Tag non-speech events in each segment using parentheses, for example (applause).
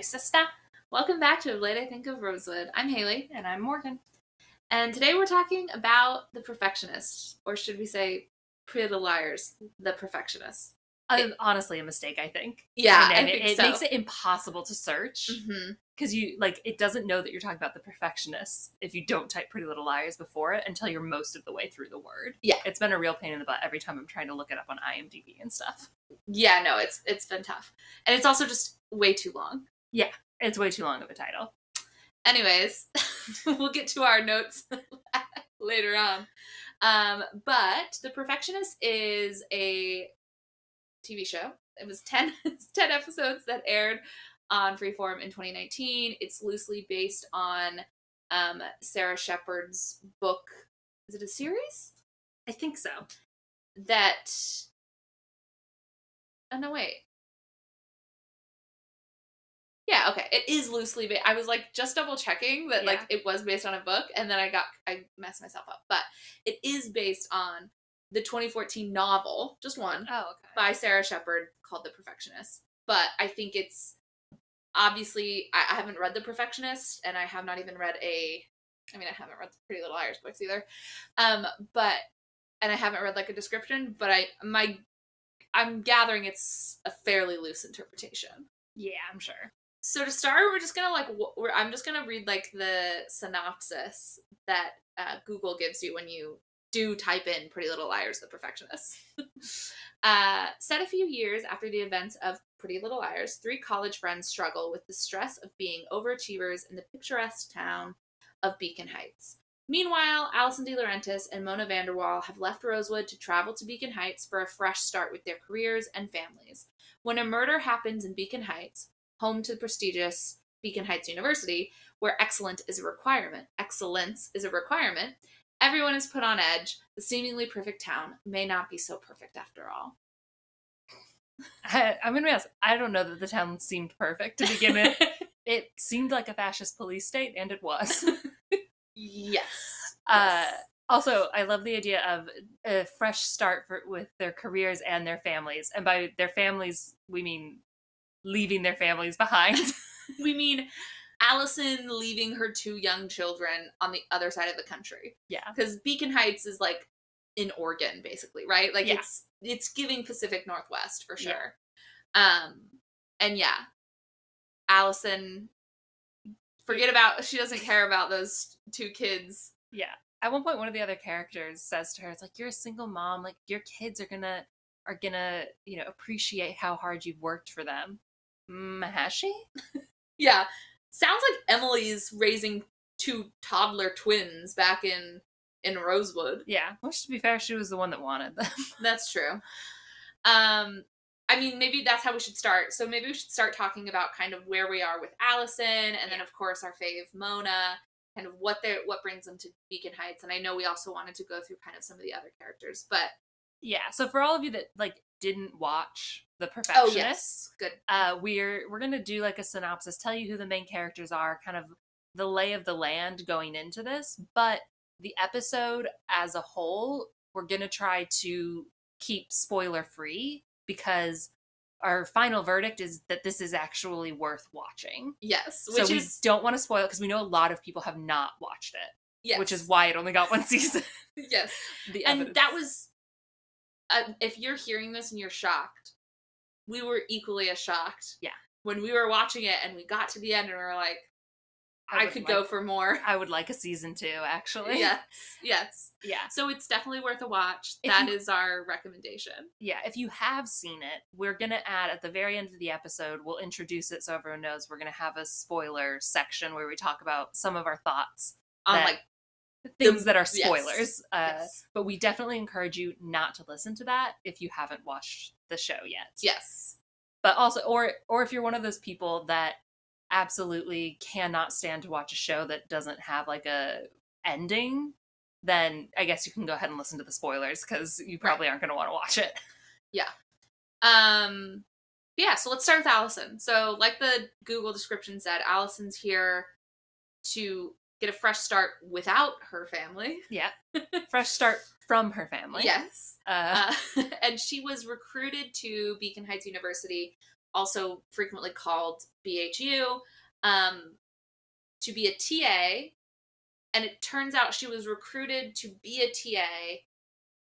Hello, sister. Welcome back to Late I Think of Rosewood. I'm Haley, And I'm Morgan. and today we're talking about The Perfectionist, or should we say Pretty Little Liars, The Perfectionist. Uh, honestly, a mistake, I think. Yeah, And I it, think it so. makes it impossible to search because you like it doesn't know that you're talking about the perfectionists if you don't type Pretty Little Liars before it until you're most of the way through the word. Yeah. it's been a real pain in the butt every time I'm trying to look it up on IMDb and stuff. Yeah, no, it's it's been tough, and it's also just way too long. Yeah, it's way too long of a title. Anyways, (laughs) we'll get to our notes (laughs) later on. Um, but The Perfectionist is a TV show. It was 10, (laughs) 10 episodes that aired on Freeform in 2019. It's loosely based on um, Sara Shepard's book. Is it a series? I think so. That. Oh, no, wait. Yeah, okay. It is loosely based. I was like just double checking that like it was based on a book, and then I got I messed myself up. But it is based on the 2014 novel, just one, Oh, okay. by Sara Shepard called The Perfectionist. But I think it's obviously I, I haven't read The Perfectionist, and I have not even read a. I mean, I haven't read the Pretty Little Liars books either, um, but and I haven't read like a description. But I my I'm gathering it's a fairly loose interpretation. Yeah, I'm sure. So to start, we're just gonna like I'm just gonna read like the synopsis that uh, Google gives you when you do type in "Pretty Little Liars: The Perfectionist." (laughs) uh, set a few years after the events of Pretty Little Liars, three college friends struggle with the stress of being overachievers in the picturesque town of Beacon Heights. Meanwhile, Alison DiLaurentis and Mona Vanderwaal have left Rosewood to travel to Beacon Heights for a fresh start with their careers and families. When a murder happens in Beacon Heights, home to the prestigious Beacon Heights University, where excellent is a requirement, excellence is a requirement, everyone is put on edge. The seemingly perfect town may not be so perfect after all. (laughs) I, I'm gonna be honest. I don't know that the town seemed perfect to begin with. (laughs) it seemed like a fascist police state, and it was. (laughs) yes. Uh, Yes. also, I love the idea of a fresh start for, with their careers and their families. And by their families, we mean leaving their families behind. (laughs) (laughs) we mean Allison leaving her two young children on the other side of the country. yeah. because Beacon Heights is like in Oregon, basically, right? Like Yeah. it's it's giving Pacific Northwest for Yeah. sure. Um, and yeah, Allison, forget about she doesn't care about those two kids. Yeah. At one point, one of the other characters says to her, "It's like you're a single mom. Like your kids are gonna are gonna you know appreciate how hard you've worked for them." Has she? Yeah, sounds like Emily's raising two toddler twins back in in Rosewood. Yeah. Which, to be fair, she was the one that wanted them. (laughs) That's true. Um, I mean, maybe that's how we should start. So maybe we should start talking about kind of where we are with Allison, and then of course our fave Mona, kind of what they what brings them to Beacon Heights. And I know we also wanted to go through kind of some of the other characters, but yeah. So for all of you that like didn't watch The perfectionist. oh yes, good. uh, we're we're gonna do like a synopsis, tell you who the main characters are, kind of the lay of the land going into this. But the episode as a whole, we're gonna try to keep spoiler free because our final verdict is that this is actually worth watching. Yes, so which we is don't want to spoil it because we know a lot of people have not watched it, yes, which is why it only got one (laughs) season. yes, and that was. Uh, if you're hearing this and you're shocked, we were equally as shocked. Yeah. When we were watching it and we got to the end and we were like, I, would could like- go for more. I would like a season two, actually. yes, (laughs) yes. yeah. So it's definitely worth a watch. If That you- is our recommendation. yeah, if you have seen it, we're going to add at the very end of the episode, we'll introduce it so everyone knows we're going to have a spoiler section where we talk about some of our thoughts, On That- like things that are yes, spoilers. Uh, yes. But we definitely encourage you not to listen to that if you haven't watched the show yet. yes. But also, or or if you're one of those people that absolutely cannot stand to watch a show that doesn't have like a ending, then I guess you can go ahead and listen to the spoilers because you probably aren't going to want to watch it. Yeah. Um yeah, so let's start with Allison. So like the Google description said, Allison's here to get a fresh start without her family. Yeah. (laughs) Fresh start from her family. Yes. Uh, Uh, (laughs) and she was recruited to Beacon Heights University also frequently called BHU, um, to be a TA. And it turns out she was recruited to be a TA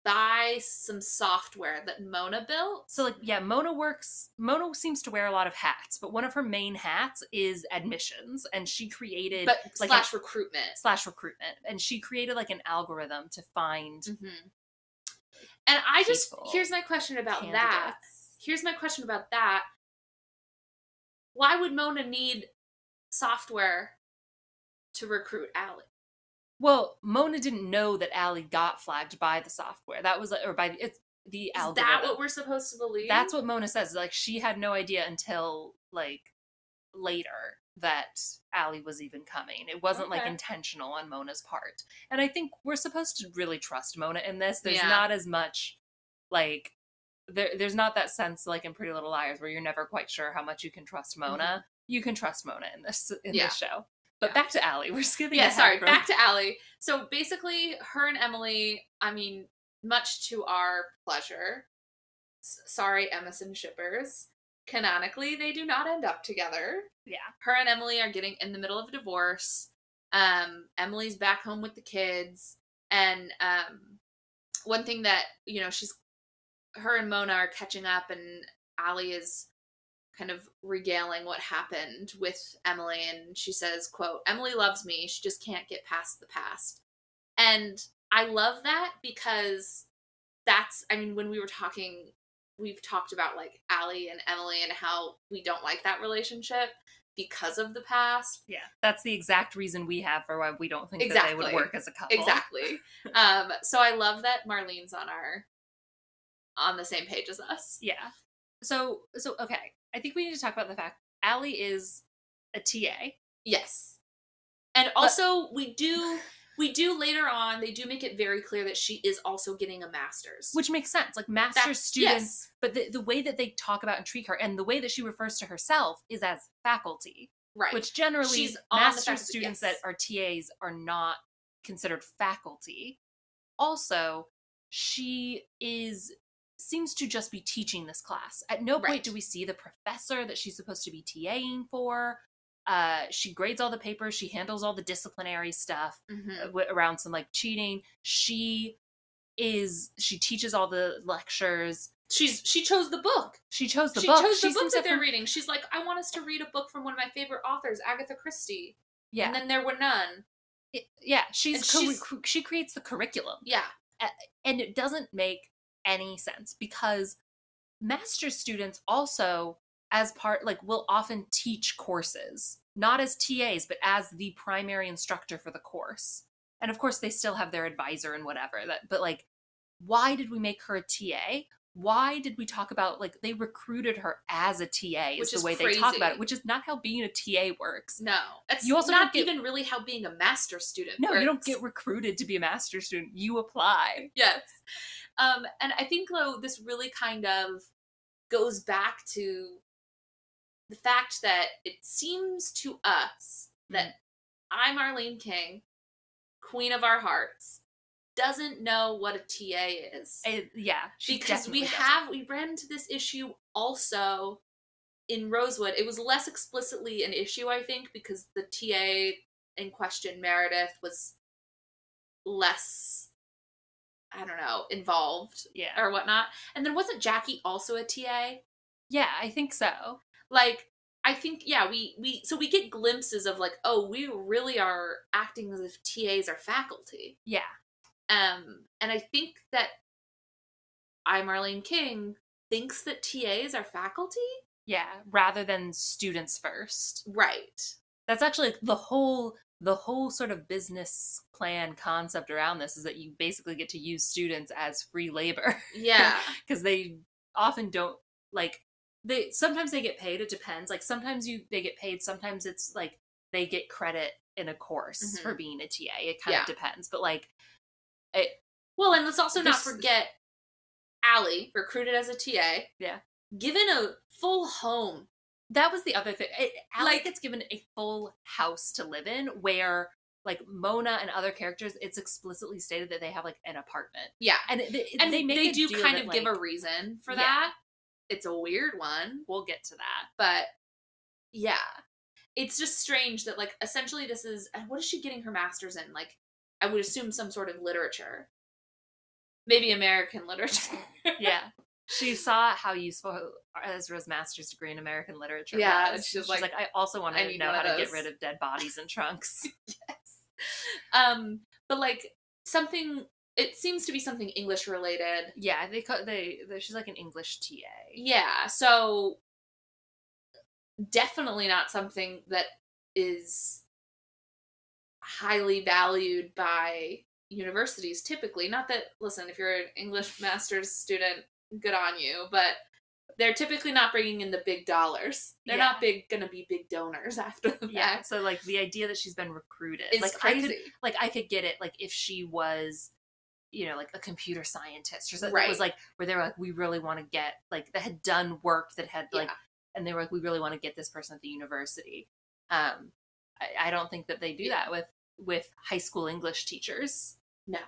by some software that Mona built. So like yeah, Mona works Mona seems to wear a lot of hats, but one of her main hats is admissions and she created But like slash a- recruitment. slash recruitment and she created like an algorithm to find Mhm. And I just here's my question about that. Here's my question about that. Why would Mona need software to recruit Allie? Well, Mona didn't know that Allie got flagged by the software. That was or by the it's the Is algorithm. that what we're supposed to believe? That's what Mona says. Like she had no idea until like later that Allie was even coming. It wasn't like intentional on Mona's part. And I think we're supposed to really trust Mona in this. There's Yeah. not as much like there there's not that sense like in Pretty Little Liars where you're never quite sure how much you can trust Mona. You can trust Mona in this in Mm-hmm. Yeah. this show. But back to Allie. (laughs) We're skipping yeah, sorry. from- Back to Allie. So basically, her and Emily. I mean, much to our pleasure. s- Sorry, Emison shippers. Canonically, they do not end up together. Yeah. Her and Emily are getting in the middle of a divorce. Um, Emily's back home with the kids, and um, one thing that you know, she's her and Mona are catching up, and Allie is kind of regaling what happened with Emily and she says, quote, Emily loves me, she just can't get past the past. And I love that because that's I mean, when we were talking we've talked about like Allie and Emily and how we don't like that relationship because of the past. Yeah. That's the exact reason we have for why we don't think that they Exactly. would work as a couple. Exactly. (laughs) um, so I love that Marlene's on our on the same page as us. Yeah. So so okay. I think we need to talk about the fact Allie is a TA. Yes. And also we do we do later on they do make it very clear that she is also getting a master's. Which makes sense. Like master's That's- students, yes. but the, the way that they talk about and treat her and the way that she refers to herself is as faculty. right. Which generally She's master's faculty, students yes. that are TAs are not considered faculty. Also, she is seems to just be teaching this class. At no point Right. do we see the professor that she's supposed to be TAing for. Uh, she grades all the papers. She handles all the disciplinary stuff uh, w- around some like cheating. She is she teaches all the lectures. She's she chose the book. She chose the book. she book. chose the She book that they're from- reading. She's like, I want us to read a book from one of my favorite authors, Agatha Christie. Yeah, And then there were none. It- yeah. She's, co- she's- she creates the curriculum. Yeah. and it doesn't make any sense because master's students also as part like will often teach courses not as tas but as the primary instructor for the course. And of course they still have their advisor and whatever that but like why did we make her a ta why did we talk about like they recruited her as a ta is Which the is way they talk about it which is not how being a ta works. No. It's You also not get- even really how being a master student no you don't get recruited to be a master student. You apply. Yes. Um and i think though this really kind of goes back to the fact that it seems to us that i marlene king queen of our hearts doesn't know what a ta is It- yeah she because we doesn't. have we ran into this issue also in rosewood it was less explicitly an issue i think because the ta in question meredith was less i don't know involved yeah or whatnot and then wasn't jackie also a ta Yeah, I think so. like i think yeah we we so we get glimpses of like oh we really are acting as if tas are faculty Yeah. Um, and I think that I, Marlene King, thinks that TAs are faculty. Yeah, rather than students first. Right. That's actually the whole the whole sort of business plan concept around this is that you basically get to use students as free labor Yeah. (laughs) because they often don't like they sometimes they get paid it depends like sometimes you they get paid sometimes it's like they get credit in a course Mhm. for being a TA it kind Yeah. of depends but like it well, and let's also not This- forget Allie, recruited as a TA. Yeah. Given a full home. that was the other thing. Eh, it, Alec Like- gets given a full house to live in, where like Mona and other characters, it's explicitly stated that they have like an apartment, Yeah. and it, it- And they they, do kind that, of give like- a reason for Yeah. that. it's a weird one, We'll get to that. but yeah. It's just strange that like essentially this is what is she getting her masters in? Like I would assume some sort of literature. Maybe American literature. (laughs) Yeah. She saw how useful Ezra's master's degree in American literature Yeah, was. she's She's like, like, I also want to know how to get rid of dead bodies and trunks. (laughs) yes. Um, but like something it seems to be something English related. yeah, they call they, they she's like an English TA. Yeah, so definitely not something that is highly valued by universities typically. Not that listen, if you're an English master's student, good on you, but they're typically not bringing in the big dollars. They're Yeah. not big gonna be big donors (laughs) after the Yeah. So like the idea that she's been recruited. It's like crazy. I could like I could get it like if she was you know like a computer scientist or something Right. that was like where they were like we really want to get like that had done work that had like Yeah. and they were like we really want to get this person at the university um I, I don't think that they do that with with high school english teachers No.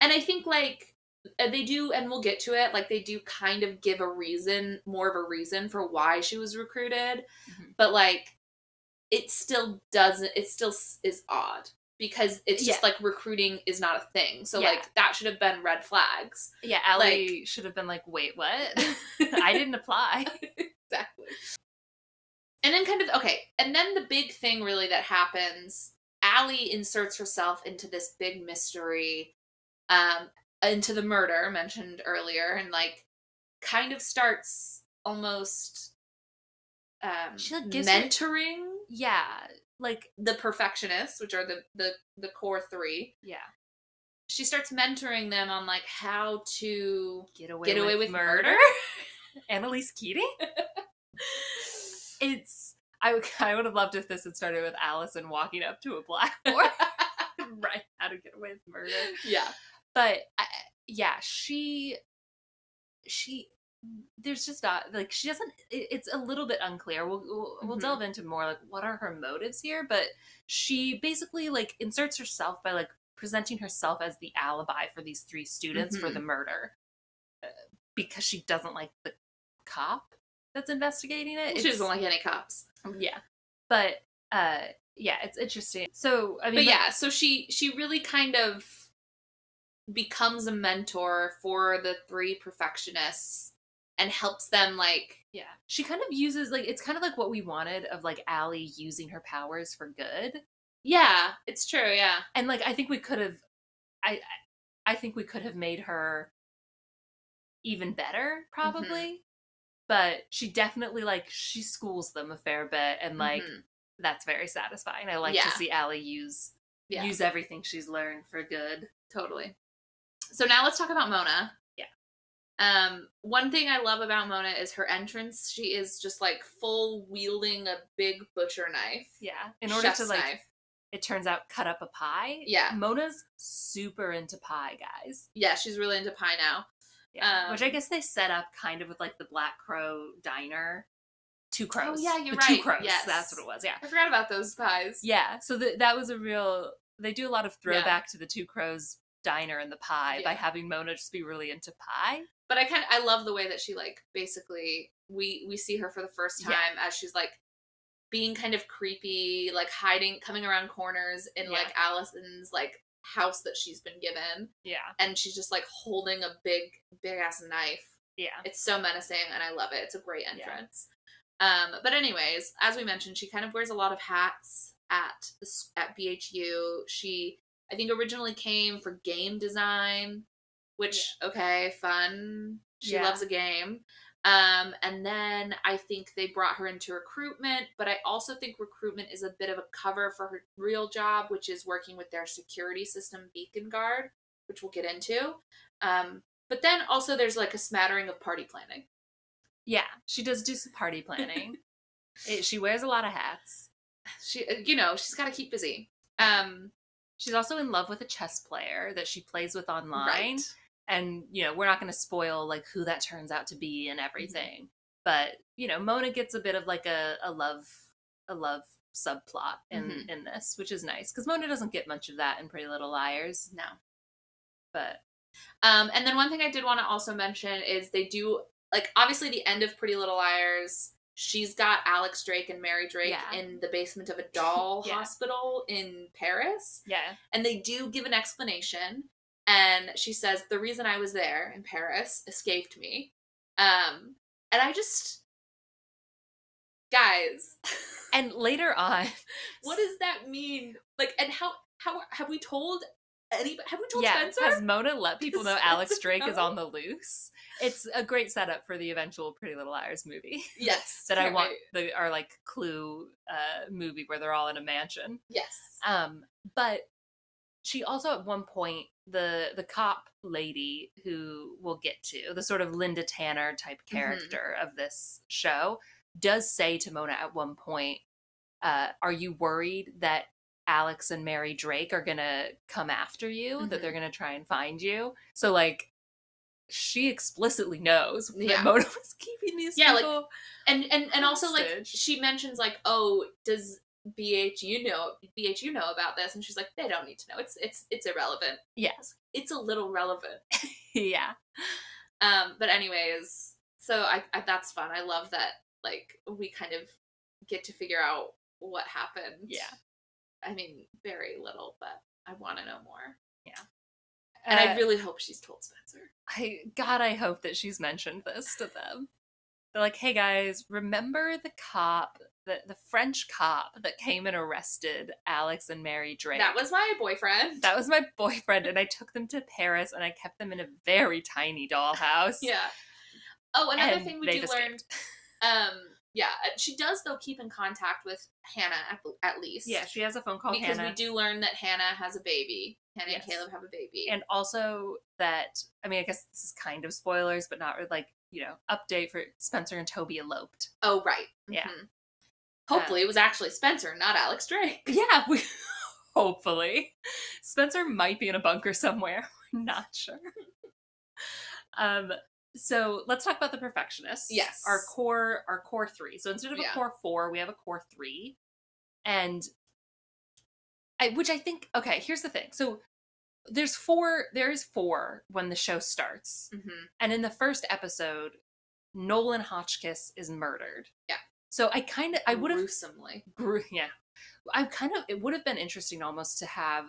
And I think like uh, they do, and we'll get to it. Like they do kind of give a reason, more of a reason for why she was recruited, Mhm. but like it still doesn't. It still is odd because it's just Yeah. like recruiting is not a thing. So Yeah. like that should have been red flags. yeah Allie should have been like wait what (laughs) i didn't apply (laughs) exactly. And then kind of okay, and then the big thing really that happens, Allie inserts herself into this big mystery, um, into the murder mentioned earlier, and like kind of starts almost um She, like, gives her- mentoring yeah like the perfectionists, which are the the the core three. yeah She starts mentoring them on like how to get away Get away with, with murder, murder? (laughs) annalise keating (laughs) it's I would (laughs) I would have loved if this had started with Allison walking up to a blackboard, (laughs) right? How to get away with murder. yeah. But I, yeah, she she there's just not like she doesn't. It, it's a little bit unclear. We'll we'll, we'll Mhm. delve into more like what are her motives here. But she basically like inserts herself by like presenting herself as the alibi for these three students for Mhm. the murder uh, because she doesn't like the cop that's investigating it. She doesn't like any cops. Yeah, but uh, yeah, it's interesting. So I mean, but yeah, so she she really kind of becomes a mentor for the three perfectionists and helps them like Yeah. She kind of uses like it's kind of like what we wanted of like Allie using her powers for good. yeah, it's true, yeah. And like I think we could have I I I think we could have made her even better probably. But she definitely like she schools them a fair bit and like Mhm. that's very satisfying. I like Yeah. to see Allie use Yeah. use everything she's learned for good. Totally. So now let's talk about Mona. Yeah. Um, one thing I love about Mona is her entrance. She is just like full wielding a big butcher knife. Yeah. In order to like knife. it turns out cut up a pie. Yeah. Mona's super into pie, guys. Yeah, she's really into pie now. Yeah. Which I Um, guess they set up kind of with like the Black Crow diner. Two crows. Oh, yeah, you're the Two crows. Yes. That's what it was. Yeah. I forgot about those pies. Yeah. So th- that was a real. They do a lot of Yeah. throwback to the Two Crows diner and the pie by having Mona just be really into pie. but I kind of I love the way that she like basically we we see her for the first Yeah. time as she's like being kind of creepy, like hiding, coming around corners in Yeah. like Allison's like house that she's been given, Yeah. and she's just like holding a big big ass knife. Yeah. It's so menacing, and I love it. It's a great Yeah. entrance. Um, but anyways, as we mentioned, she kind of wears a lot of hats at the, at BHU. She I think originally came for game design, which okay, fun. She Yeah. loves a game. Um, and then I think they brought her into recruitment, but I also think recruitment is a bit of a cover for her real job, which is working with their security system, Beacon Guard, which we'll get into. Um, but then also there's like a smattering of party planning. Yeah. She does do some party planning. (laughs) it, she wears a lot of hats. She, uh, you know, she's got to keep busy. Um, She's also in love with a chess player that she plays with online. right. And you know we're not going to spoil like who that turns out to be and everything but you know mona gets a bit of like a, a love a love subplot in Mhm. in this which is nice because mona doesn't get much of that in pretty little liars No. but Um, and then one thing I did want to also mention is they do like obviously the end of Pretty Little Liars. She's got Alex Drake and Mary Drake Yeah. in the basement of a (laughs) doll Yeah. hospital in Paris. Yeah. And they do give an explanation. And she says, The reason I was there in Paris escaped me. Um, and I just, guys, (laughs) And later on, what does that mean? Like, and how, how have we told any, have we told yeah, Spencer? has Mona let people know Alex Drake is on the loose? It's a great setup for the eventual Pretty Little Liars movie. (laughs) yes. (laughs) that I want the our like Clue uh, movie where they're all in a mansion. Yes. Um, but she also at one point the the cop lady who we'll get to the sort of Linda Tanner type Mhm. character of this show does say to Mona at one point, uh, "Are you worried that?" Alex and Mary Drake are gonna come after you, that Mhm. they're gonna try and find you. So like she explicitly knows Yeah. that Mona (laughs) was keeping these Yeah, like, people. and and and also like she mentions like oh does bhu know BH, you know about this and she's like they don't need to know it's it's it's irrelevant yes. it's a little relevant (laughs) (laughs) yeah. um but anyways so I, I that's fun i love that like we kind of get to figure out what happened Yeah. i mean very little but i want to know more Yeah. and i Uh, really hope she's told spencer I God, I hope that she's mentioned this to them. They're like, "Hey guys, remember the cop, the the French cop that came and arrested Alex and Mary Drake? that was my boyfriend that was my boyfriend, and I took them to Paris, and I kept them in a very tiny dollhouse. yeah oh another and thing we do learn. (laughs) Um, yeah, uh, she does though keep in contact with Hannah at, at least. Yeah, she has a phone call because Hannah, we do learn that Hannah has a baby. Hannah Yes. and Caleb have a baby. and also that I mean, I guess this is kind of spoilers, but not like you know, update for Spencer and Toby eloped. oh, right. Yeah. Mhm. Hopefully, it was actually Spencer, not Alex Drake. (laughs) Yeah, we (laughs) hopefully Spencer might be in a bunker somewhere. (laughs) We're not sure. Um so let's talk about the perfectionists. Yes. Our core our core 3. So instead of Yeah. a core 4, we have a core 3. And I which I think okay, here's the thing. So there's four there's four when the show starts. Mm-hmm. And in the first episode, Nolan Hotchkiss is murdered. Yeah. So I kind of I would have gruesomely. (laughs) yeah i kind of it would have been interesting almost to have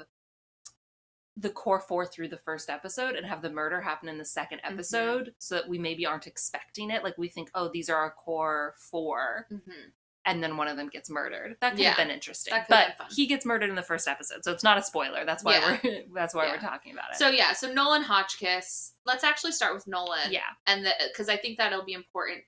the core four through the first episode and have the murder happen in the 2nd Mm-hmm. episode so that we maybe aren't expecting it like we think oh these are our core four Mm-hmm. and then one of them gets murdered that could Yeah, have been interesting but been he gets murdered in the first episode so it's not a spoiler that's why Yeah. we're (laughs) that's why Yeah. we're talking about it So yeah, so Nolan Hotchkiss. Let's actually start with Nolan. yeah and the because I think that'll be important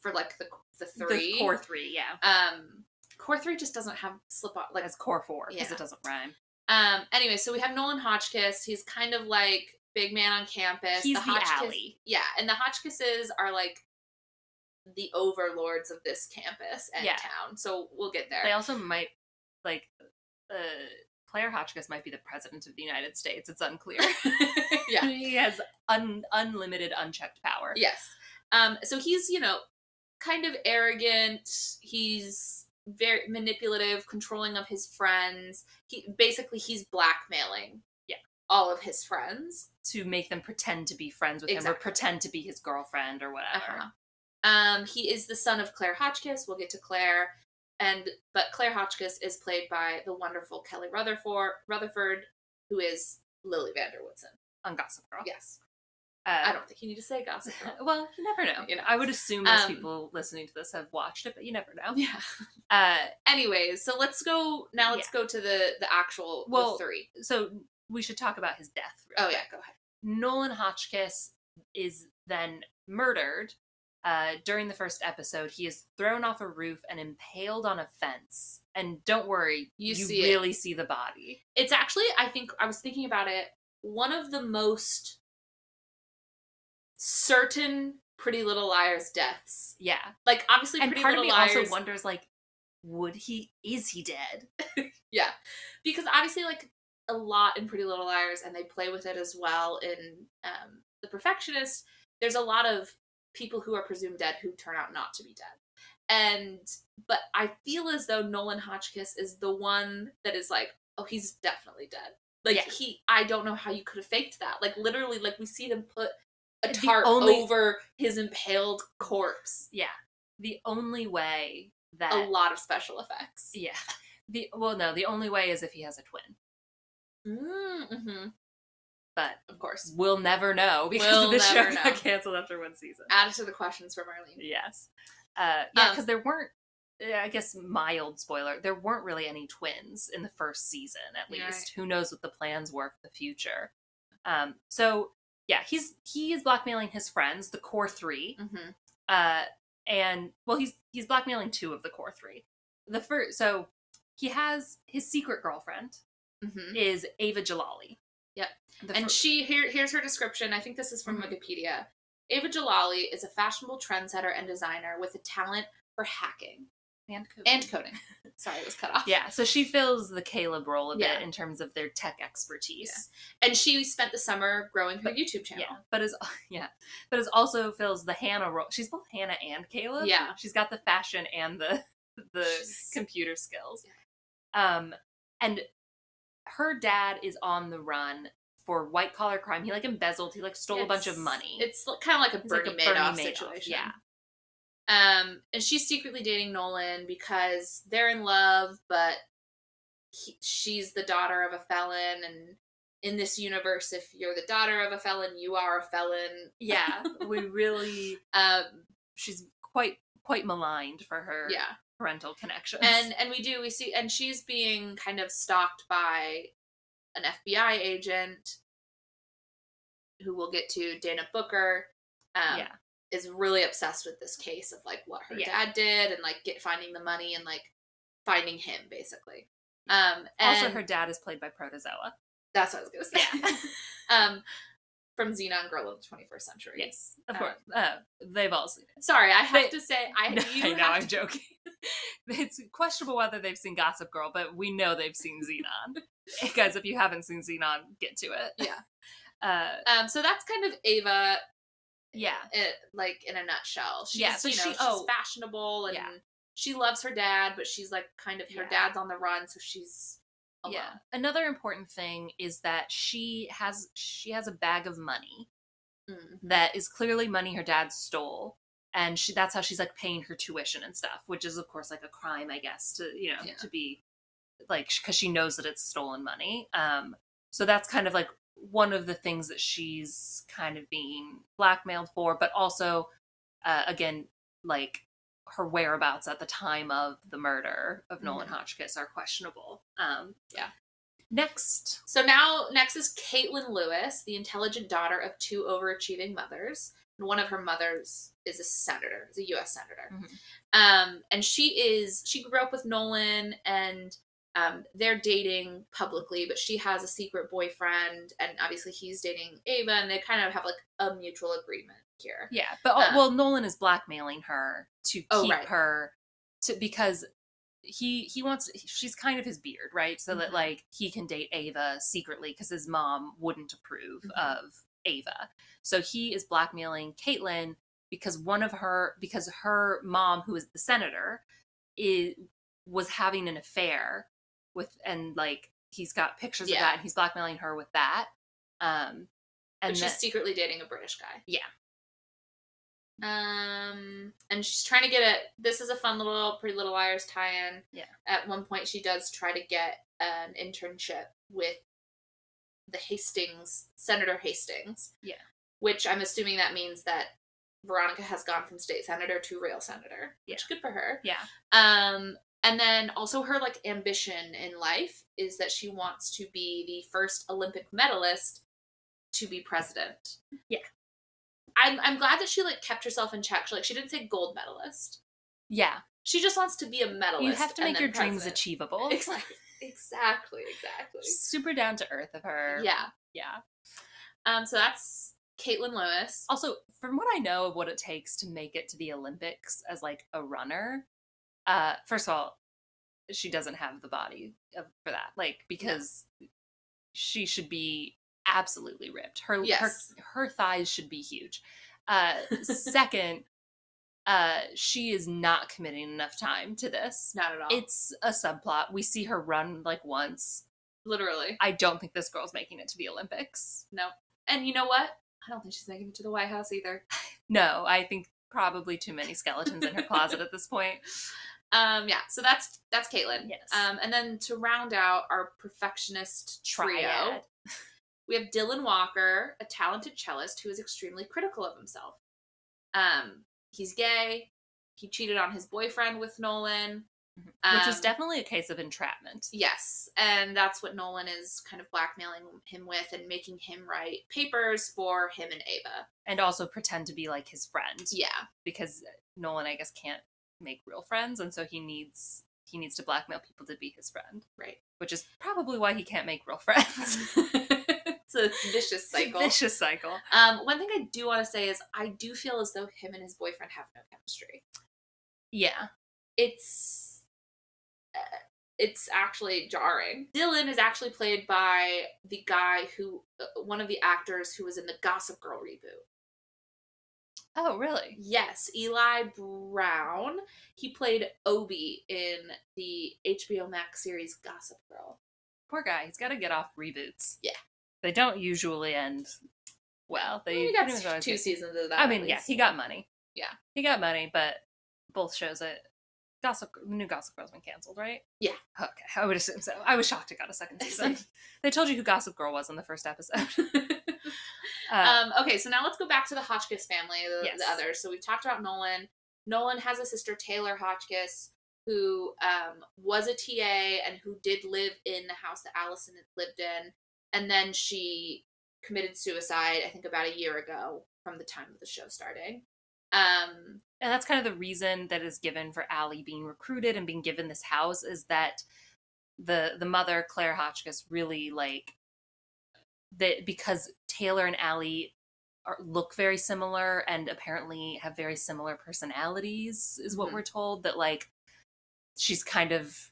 for like the the three the core three yeah Um, core three just doesn't have slip off like as core four because Yeah. it doesn't rhyme Um. Anyway, so we have Nolan Hotchkiss. He's kind of like big man on campus. He's the Hotchkiss, alley. Yeah, and the Hotchkisses are like the overlords of this campus and Yeah. town. So we'll get there. They also might like uh, Claire Hotchkiss might be the president of the United States. It's unclear. (laughs) yeah. (laughs) he has un- unlimited, unchecked power. Yes. Um. So he's you know kind of arrogant. He's very manipulative, controlling of his friends. He basically he's blackmailing. Yeah. All of his friends. to make them pretend to be friends with him or pretend to be his girlfriend or whatever. Uh-huh. Um, he is the son of Claire Hotchkiss. We'll get to Claire, and but Claire Hotchkiss is played by the wonderful Kelly Rutherford, Rutherford, who is Lily van der Woodsen. On Gossip Girl. Yes, Uh, I don't think you need to say Gossip Girl. Well, you never know. You know. I would assume most Um, people listening to this have watched it, but you never know. yeah. (laughs) Uh, Anyways, so let's go now. Let's go to the the actual the Well, three. so we should talk about his death. Oh quick. yeah, go ahead. Nolan Hotchkiss is then murdered. Uh, during the first episode, he is thrown off a roof and impaled on a fence. And don't worry, You you, see it. really see the body. It's actually I think I was thinking about it. One of the most certain Pretty Little Liars deaths. Yeah, Like obviously, and Pretty part of me Liars. also wonders, like, would he? Is he dead? (laughs) Yeah, because obviously, like a lot in Pretty Little Liars, and they play with it as well in um, The Perfectionist. There's a lot of people who are presumed dead who turn out not to be dead, and but I feel as though Nolan Hotchkiss is the one that is like, oh, he's definitely dead. Like Yeah. he, I don't know how you could have faked that. Like literally, like we see them put a tarp only- over his impaled corpse. Yeah. The only way that A lot of special effects. Yeah. The well no, the only way is if he has a twin. Mm-hmm. But Of course. we'll never know (laughs) because We'll the show never got canceled after one season. Added to the questions from Marlene. Yes. Uh, yeah, Um, because there weren't. I guess mild spoiler. There weren't really any twins in the first season, at Right. least. Who knows what the plans were for the future? Um. So yeah, he's he is blackmailing his friends, the core three. Mm-hmm. Uh, and well, he's he's blackmailing two of the core three. The first, so he has his secret girlfriend Mm-hmm. is Ava Jalali. Yep. The And fir- she here here's her description. I think this is from Mhm. Wikipedia. Ava Jalali is a fashionable trendsetter and designer with a talent for hacking and code. and coding. (laughs) Sorry, it was cut off. yeah, so she fills the Caleb role a bit in terms of their tech expertise. And she spent the summer growing her But- YouTube channel. Yeah, but is (laughs) yeah, but is also fills the Hannah role. She's both Hannah and Caleb. Yeah. she's got the fashion and the (laughs) the She's- computer skills. Um, and her dad is on the run for white collar crime. He like embezzled. He like stole a bunch of money. It's kind of like a It's like Bernie a Bernie Madoff Madoff, situation. Yeah, Um, and she's secretly dating Nolan because they're in love, but he, she's the daughter of a felon, and in this universe, if you're the daughter of a felon, you are a felon. yeah. we (laughs) really. Um, She's quite quite maligned for her yeah. parental connections. and and we do we see and she's being kind of stalked by an FBI agent who we'll get to Dana Booker um, yeah, is really obsessed with this case of like what her Yeah. dad did and like get finding the money and like finding him basically um and also her dad is played by Protozoa. that's what I was gonna say Yeah. (laughs) um from Zenon Girl of the 21st Century Yes, of Um, course. Uh, they've all seen it. sorry I have They- to say I (laughs) No, I know, I'm to- (laughs) joking. it's questionable whether they've seen Gossip Girl, but we know they've seen Zenon. Guys, if you haven't seen Zenon, get to it. Yeah. Uh, um so that's kind of Ava yeah. it, like in a nutshell. She's, Yeah, so you know, she- she's oh. fashionable and Yeah. she loves her dad, but she's like kind of her Yeah. dad's on the run, so she's alone. Yeah. Another important thing is that she has she has a bag of money Mm. that is clearly money her dad stole. And she that's how she's like paying her tuition and stuff, which is of course like a crime, I guess, to you know, Yeah. to be like because she knows that it's stolen money. Um so that's kind of like one of the things that she's kind of being blackmailed for, but also uh, again like her whereabouts at the time of the murder of Nolan Mhm. Hotchkiss are questionable. Um Yeah. Next, So now, next is Caitlin Lewis, the intelligent daughter of two overachieving mothers. And one of her mothers is a senator, is a U.S. senator. Mhm. Um, and she is she grew up with Nolan, and um, they're dating publicly, but she has a secret boyfriend, and obviously he's dating Ava, and they kind of have like a mutual agreement here. Yeah, but Um, well, Nolan is blackmailing her to Oh, keep right. her to because he he wants she's kind of his beard, right? So that Mhm. like he can date Ava secretly because his mom wouldn't approve Mhm. of Ava. So he is blackmailing Caitlin because one of her because her mom, who is the senator, is was having an affair with and like he's got pictures of that and he's blackmailing her with that. Um And she's secretly dating a British guy. Yeah. Um, and she's trying to get it. This is a fun little Pretty Little Liars tie-in. Yeah. At one point, she does try to get an internship with the Hastings Senator Hastings. Yeah. Which I'm assuming that means that Veronica has gone from state senator to real senator. yeah. Which is good for her. yeah. Um, and then also her like ambition in life is that she wants to be the first Olympic medalist to be president. Yeah. I'm I'm glad that she like kept herself in check. She, like she didn't say gold medalist. Yeah. She just wants to be a medalist. You have to make your dreams achievable. (laughs) Exactly. Exactly. Exactly. Super down to earth of her. Yeah. Yeah. Um. So that's Caitlin Lewis. Also, from what I know of what it takes to make it to the Olympics as like a runner, uh, first of all, she doesn't have the body of, for that. Like because she should be absolutely ripped. Her Yes. her her thighs should be huge. Uh, (laughs) second, uh, she is not committing enough time to this. Not at all. It's a subplot. We see her run like once. literally I don't think this girl's making it to the Olympics. no. And you know what? I don't think she's making it to the White House either. No, I think probably too many skeletons in her closet at this point. (laughs) Um, yeah, so that's that's Caitlin. Yes. Um, and then to round out our perfectionist trio, Triad. (laughs) we have Dylan Walker, a talented cellist who is extremely critical of himself. Um, he's gay. He cheated on his boyfriend with Nolan. Which is Um, definitely a case of entrapment. Yes, and that's what Nolan is kind of blackmailing him with and making him write papers for him and Ava. And also pretend to be like his friend. Yeah. Because Nolan, I guess, can't make real friends, and so he needs he needs to blackmail people to be his friend. Right. Which is probably why he can't make real friends. (laughs) it's a vicious cycle. Vicious cycle. Um, one thing I do want to say is I do feel as though him and his boyfriend have no chemistry. Yeah. It's it's actually jarring. Dylan is actually played by the guy who uh, one of the actors who was in the Gossip Girl reboot. Oh, really? Yes, Eli Brown. He played Obie in the HBO Max series Gossip Girl. Poor guy. He's got to get off reboots. Yeah. They don't usually end well. They he got two get- seasons of that. I mean, yeah, he got money. Yeah. He got money, but both shows that Gossip new Gossip Girl's been canceled, right? Yeah. Okay, I would assume so. I was shocked it got a second (laughs) season. they told you who Gossip Girl was in the first episode. (laughs) (laughs) Uh, um, okay, so now let's go back to the Hotchkiss family, the, Yes. the others. So we've talked about Nolan. Nolan has a sister, Taylor Hotchkiss, who um, was a TA and who did live in the house that Allison lived in. And then she committed suicide, I think, about a year ago from the time of the show starting. Um, and that's kind of the reason that is given for Allie being recruited and being given this house is that the the mother Claire Hotchkiss really like that because Taylor and Allie are, look very similar and apparently have very similar personalities is what Mhm. we're told that like she's kind of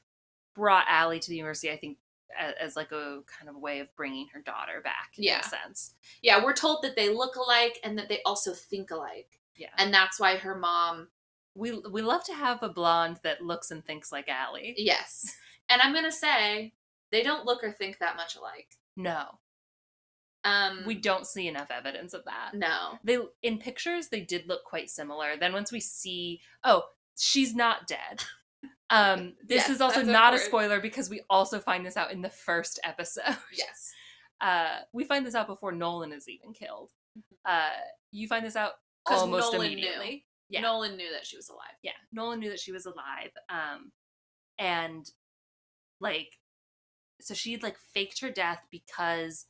brought Allie to the university I think as, as like a kind of way of bringing her daughter back in Yeah. a sense yeah, we're told that they look alike and that they also think alike. Yeah And that's why her mom we we love to have a blonde that looks and thinks like Allie Yes. (laughs) And I'm going to say they don't look or think that much alike. no Um we don't see enough evidence of that. no. They in pictures they did look quite similar. Then once we see, oh, she's not dead. (laughs) Um, this Yes, is also that's not a spoiler because we also find this out in the first episode. Yes. (laughs) Uh, we find this out before Nolan is even killed. Uh, you find this out 'Cause almost Nolan immediately. Yeah. Nolan knew that she was alive. yeah nolan knew that she was alive um and like so she had like faked her death because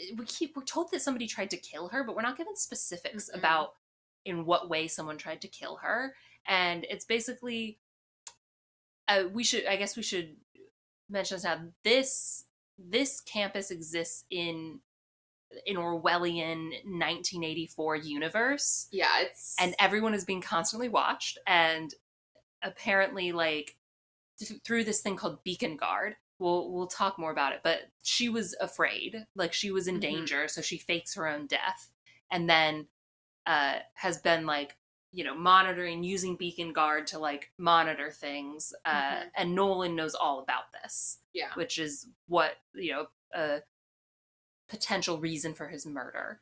eh, we keep we're told that somebody tried to kill her but we're not given specifics Mm-mm. about in what way someone tried to kill her and it's basically uh, we should i guess we should mention this now this this campus exists in in orwellian 1984 universe Yeah, it's and everyone is being constantly watched and apparently like th- through this thing called beacon guard we'll we'll talk more about it but she was afraid like she was in Mhm. danger so she fakes her own death and then uh has been like you know monitoring using beacon guard to like monitor things uh Mhm. and nolan knows all about this yeah. which is what you know a potential reason for his murder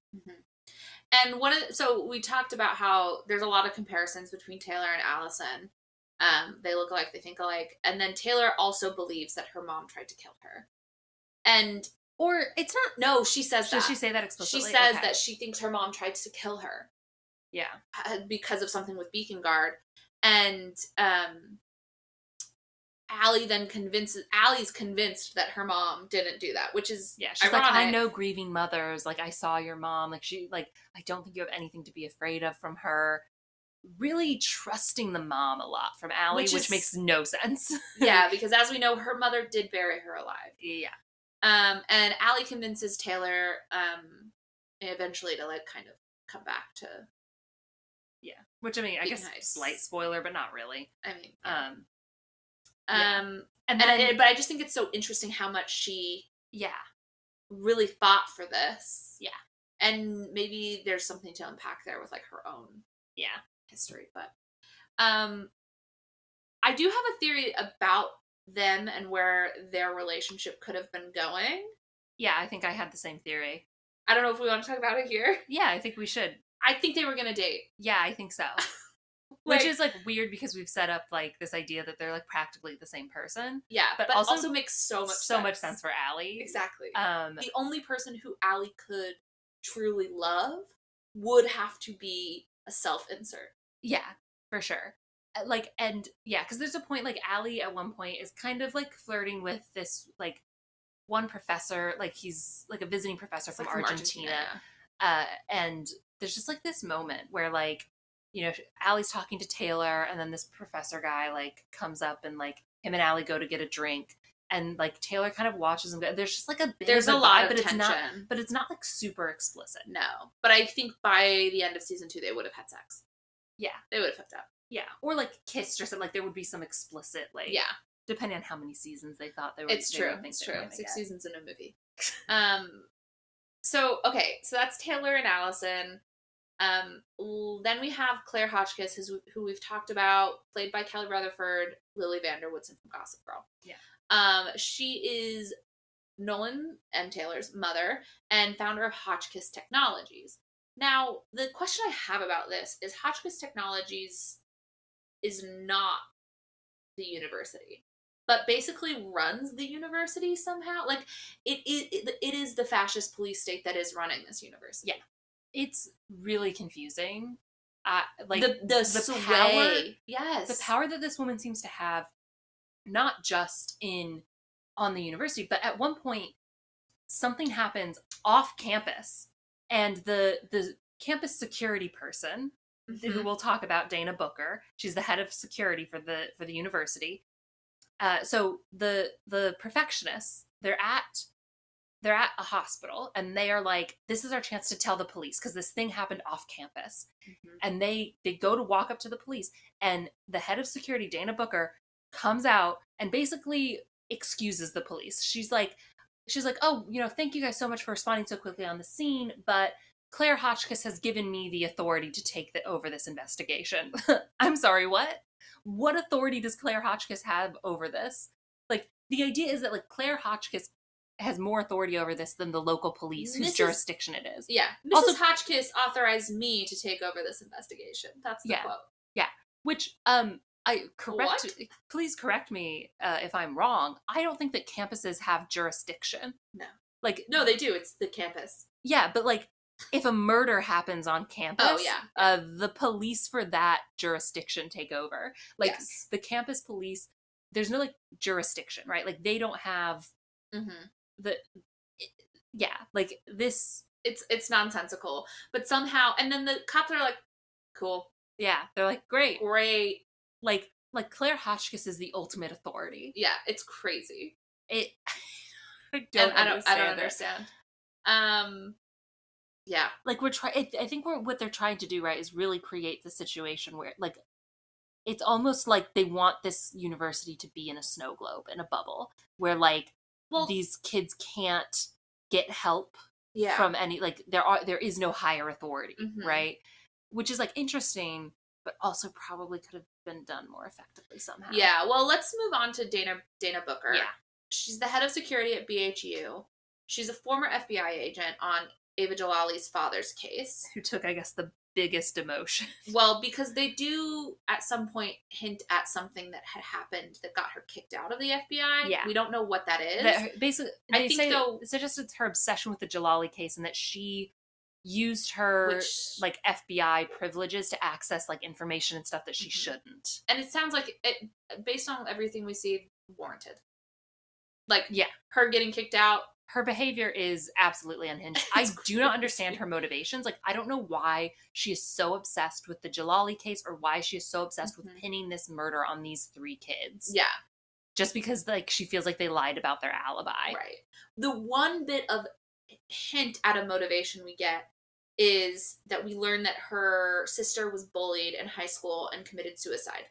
And one of the- so we talked about how there's a lot of comparisons between Taylor and Allison. Um, they look alike, they think alike, and then Taylor also believes that her mom tried to kill her. And or it's not no, she says does that. she say that explicitly? She says Okay. that she thinks her mom tried to kill her. yeah uh, because of something with Beacon Guard. And um Allie then convinces Allie's convinced that her mom didn't do that, which is Yeah, she's like, I know grieving mothers. Like, I saw your mom. Like, she, like, I don't think you have anything to be afraid of from her. Really trusting the mom a lot from Allie, Which which, is- makes no sense. (laughs) yeah, (laughs) because as we know, her mother did bury her alive. yeah. Um, and Allie convinces Taylor um eventually to like kind of come back to. Yeah. Which, I mean, I guess nice. slight spoiler, but not really. I mean, Um, yeah. um, and and then, I, but I just think it's so interesting how much she yeah. really fought for this. Yeah. And maybe there's something to unpack there with like her own Yeah. history, but um I do have a theory about them and where their relationship could have been going. Yeah, I think I had the same theory. I don't know if we want to talk about it here. Yeah, I think we should. I think they were gonna date. Yeah, I think so. (laughs) Like, Which is like weird because we've set up like this idea that they're like practically the same person. yeah, but but, also also, makes so much so sense. much sense for Allie. exactly. Um, the only person who Allie could truly love would have to be a self insert. Yeah, for sure. Uh, Like, and yeah, because there's a point like Allie at one point is kind of like flirting with this like one professor, like he's like a visiting professor from, Argentina. Uh, and there's just like this moment where like, you know, Allie's talking to Taylor, and then this professor guy like comes up and like him and Allie go to get a drink, and like Taylor kind of watches him. go. There's just like a bit There's of a lot but it's not, but it's not like super explicit. No, but I think by the end of season two, they would have had sex. Yeah, They would have hooked up. yeah, or like kissed or something. Like there would be some explicit like Yeah, depending on how many seasons they thought they were. it's they true. think It's true. Six seasons in a movie. (laughs) Um, so okay, so that's Taylor and Alison. Um, then we have Claire Hotchkiss, who we've talked about, played by Kelly Rutherford, Lily van der Woodsen from Gossip Girl. Yeah. Um, she is Nolan M. Taylor's mother and founder of Hotchkiss Technologies. Now, the question I have about this is Hotchkiss Technologies is not the university, but basically runs the university somehow. Like it, it, it, it is the fascist police state that is running this university. Yeah. It's really confusing. Uh, like the the, the power- yes, the power that this woman seems to have not just in on the university but at one point something happens off campus and the the campus security person who Mhm. we'll talk about dana booker she's the head of security for the for the university uh, so the the perfectionists they're at they're at a hospital and they are like this is our chance to tell the police because this thing happened off campus. Mhm. and they they go to walk up to the police and the head of security dana booker comes out and basically excuses the police. She's like she's like oh you know thank you guys so much for responding so quickly on the scene but claire hotchkiss has given me the authority to take the, over this investigation. (laughs) I'm sorry what? What authority does claire hotchkiss have over this? Like the idea is that like claire hotchkiss has more authority over this than the local police whose is- jurisdiction it is Yeah, Mrs. Also- Hotchkiss authorized me to take over this investigation. That's the Yeah. quote. Yeah. Which um i correct What? please correct me uh, if i'm wrong i don't think that campuses have jurisdiction No. like No, they do. It's the campus. yeah but like if a murder happens on campus Oh, yeah. uh the police for that jurisdiction take over like yes. the campus police there's no like jurisdiction right like they don't have hmm the yeah like this It's it's nonsensical, but somehow, and then the cops are like, "Cool, yeah they're like great. Great, like like claire hotchkiss is the ultimate authority. Yeah, it's crazy." it (laughs) i don't I don't, I don't understand. Um, yeah, like we're trying i think we're what they're trying to do right is really create the situation where like it's almost like they want this university to be in a snow globe in a bubble where like well, these kids can't get help yeah, from any like there are there is no higher authority Mhm. right which is like interesting but also probably could have been done more effectively somehow yeah. Well, let's move on to Dana Dana Booker. Yeah. she's the head of security at BHU. She's a former FBI agent on Ava Jalali's father's case. who took i guess the biggest emotion (laughs) Well, because they do at some point hint at something that had happened that got her kicked out of the FBI. Yeah. We don't know what that is. that her- basically I think say though- it's just it's her obsession with the jalali case and that she used her Which- like fbi privileges to access like information and stuff that she Mhm. shouldn't and it sounds like it based on everything we see warranted. Like Yeah. her getting kicked out. Her behavior is absolutely unhinged (laughs) i do not understand her motivations like i don't know why she is so obsessed with the jalali case or why she is so obsessed Mhm. with pinning this murder on these three kids Yeah, just because like she feels like they lied about their alibi right. The one bit of hint at a motivation we get is that we learn that her sister was bullied in high school and committed suicide.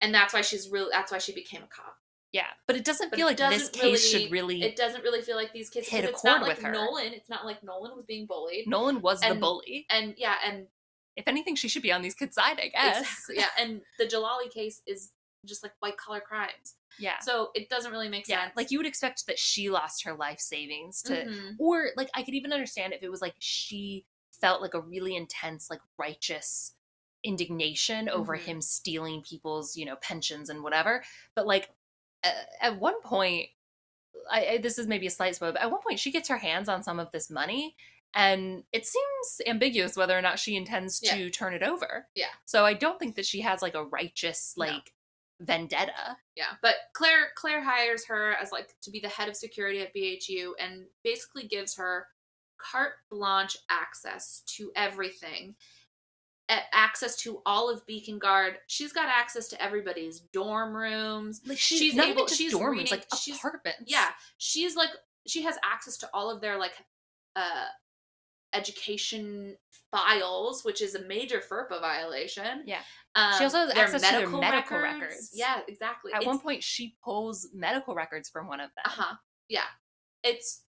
And that's why she's really that's why she became a cop. Yeah but it doesn't But feel like this doesn't case really- should really It doesn't really feel like these kids Hit a chord like with her. Nolan. It's not like Nolan was being bullied. nolan was the bully And yeah, and if anything she should be on these kids side i guess exactly, yeah, and the Jalali case is just like white collar crimes. Yeah. So it doesn't really make yeah. sense. Like you would expect that she lost her life savings to Mhm. or like I could even understand if it was like she felt like a really intense like righteous indignation over Mhm. him stealing people's, you know, pensions and whatever. But like at one point I, I this is maybe a slight spoiler, but at one point she gets her hands on some of this money and it seems ambiguous whether or not she intends Yeah. to turn it over. Yeah. So I don't think that she has like a righteous No. like vendetta. Yeah, but Claire Claire hires her as like to be the head of security at BHU and basically gives her carte blanche access to everything. Access to all of Beacon Guard. She's got access to everybody's dorm rooms. Like She's she's not able- even just she's dorm rooms, like she's- apartments. Yeah, she's like she has access to all of their like uh education files, which is a major FERPA violation. Yeah. Um, She also has access to their medical records. Yeah, exactly. At It's- one point, she pulls medical records from one of them. Uh-huh. Yeah. It's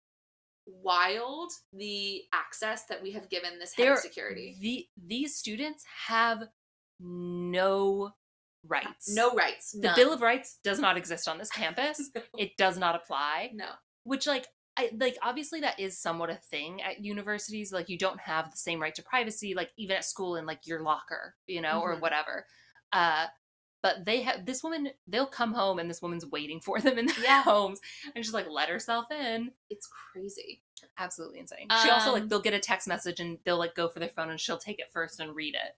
wild the access that we have given this head They're of security. The these students have no rights. No rights. the none. Bill of Rights does not (laughs) exist on this campus. (laughs) it does not apply. no. Which, like, I like obviously that is somewhat a thing at universities. Like, you don't have the same right to privacy, like even at school in like your locker, you know, or Mhm. whatever. Uh, but they have this woman. They'll come home and this woman's waiting for them in (laughs) their Yeah. homes, and she's like let herself in. It's crazy. absolutely insane. she also like Um, they'll get a text message and they'll like go for their phone and she'll take it first and read it.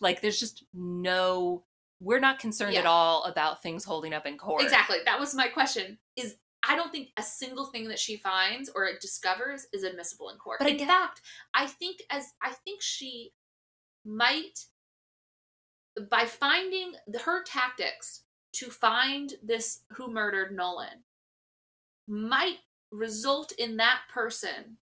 Like there's just no we're not concerned at all about things holding up in court. Exactly. That was my question. Is I don't think a single thing that she finds or discovers is admissible in court. But in fact, I think as I think she might by finding the, her tactics to find this who murdered Nolan might result in that person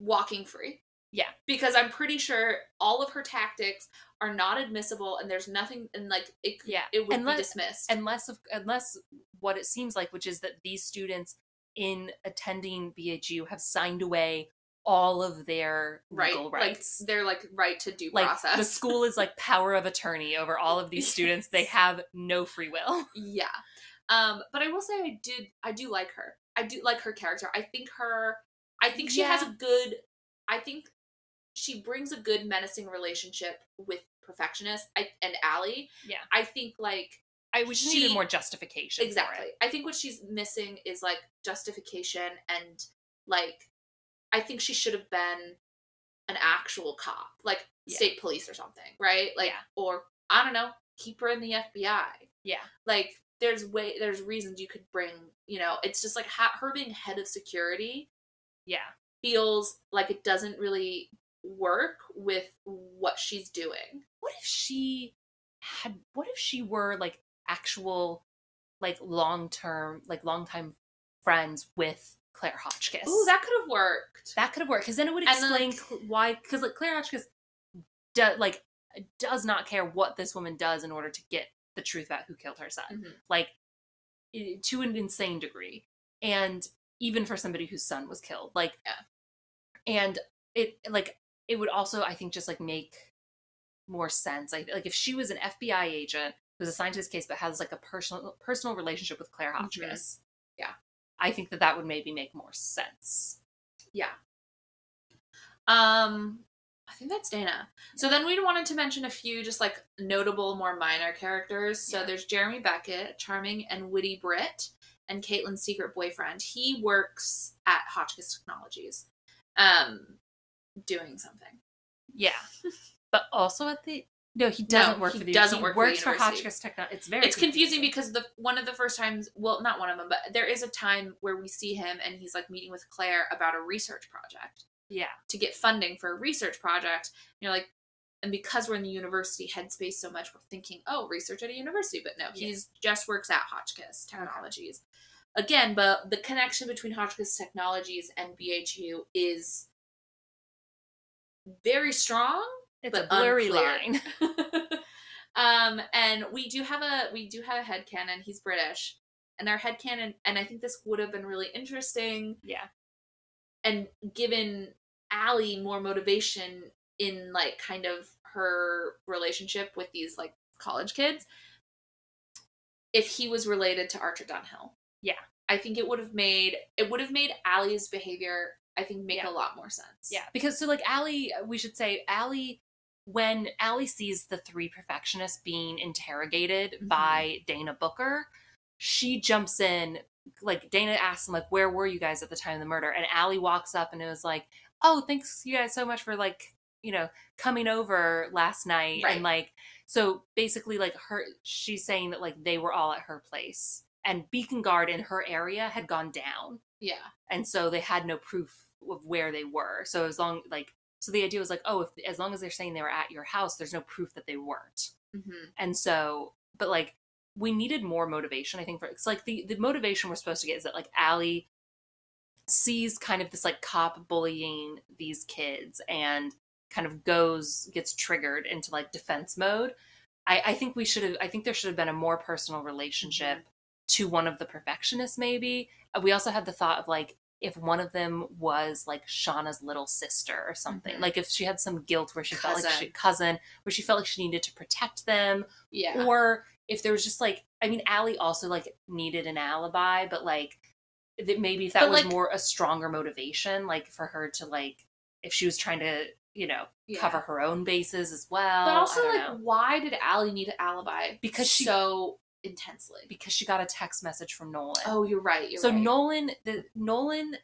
walking free. Yeah. Because I'm pretty sure all of her tactics are not admissible and there's nothing and like it Yeah. it would Unless- be dismissed. Unless of unless what it seems like, which is that these students in attending BHU have signed away all of their right legal rights. like they're like right to due Like, process the school is like power of attorney over all of these students. They have no free will. (laughs) yeah um but i will say i did i do like her i do like her character i think her i think she has a good i think she brings a good menacing relationship with perfectionist I, and Allie. Yeah. I think like I we just She- needed more justification. exactly. I think what she's missing is like justification and like I think she should have been an actual cop, like Yeah. state police or something, right? Like Yeah. or I don't know, keep her in the FBI. Yeah. Like there's way there's reasons you could bring, you know, it's just like ha- her being head of security Yeah. feels like it doesn't really work with what she's doing. What if she had what if she were like actual like long term like long time friends with Claire Hotchkiss? Ooh, that could have worked. that could have worked because then it would And then, explain like- why because like Claire Hotchkiss do, like does not care what this woman does in order to get the truth about who killed her son Mhm. like to an insane degree and even for somebody whose son was killed like Yeah. and it like it would also i think just like make more sense like like if she was an fbi agent who's assigned to this case but has like a personal personal relationship with claire Mhm. hotchkiss. I think that that would maybe make more sense Yeah. Um, I think that's Dana. So then we wanted to mention a few just like notable, more minor characters. So Yeah. there's Jeremy Beckett, charming and witty Brit, and Caitlin's secret boyfriend. He works at Hotchkiss Technologies, um, doing something. yeah (laughs) but also at the no he doesn't work he for the doesn't he work for works for, university. Hotchkiss Technology. It's very it's confusing because the one of the first times, well, not one of them, but there is a time where we see him and he's like meeting with Claire about a research project. yeah to get funding for a research project. You're like, and because we're in the university headspace so much, we're thinking, oh, research at a university. But no, Yeah. he's just works at Hotchkiss Technologies. Again, but the connection between Hotchkiss Technologies and BHU is very strong, it's but a blurry unclear. line (laughs) um, and we do have a we do have a head headcanon. He's British. And our head headcanon, and I think this would have been really interesting yeah and given Allie more motivation in like kind of her relationship with these like college kids. if he was related to Archer Dunhill. Yeah. I think it would have made it would have made Allie's behavior I think make Yeah. a lot more sense. Yeah, because so like Allie, we should say Allie, when Allie sees the three perfectionists being interrogated Mhm. by Dana Booker, she jumps in. Like Dana asks him, like, "Where were you guys at the time of the murder?" And Allie walks up and it was like, "Oh, thanks you guys so much for like, you know, coming over last night." Right. And like, so basically, like her, she's saying that like they were all at her place, and Beacon Guard in her area had gone down Yeah. and so they had no proof of where they were so as long like so the idea was like oh if as long as they're saying they were at your house there's no proof that they weren't. Hmm and so but like we needed more motivation i think for it's like the the motivation we're supposed to get is that like Allie sees kind of this like cop bullying these kids and kind of goes gets triggered into like defense mode. I i think we should have i think there should have been a more personal relationship to one of the perfectionists maybe. Uh, we also had the thought of like if one of them was like Shauna's little sister or something Mhm. like if she had some guilt where she felt like Cousin. she cousin where she felt like she needed to protect them Yeah. or if there was just like i mean Allie also like needed an alibi but like that maybe if that But, was like- more a stronger motivation like for her to like if she was trying to you know Yeah. cover her own bases as well but also like know. why did Allie need an alibi? Because she- so intensely. because she got a text message from Nolan Oh, you're right. You're so right. Nolan, the Nolan,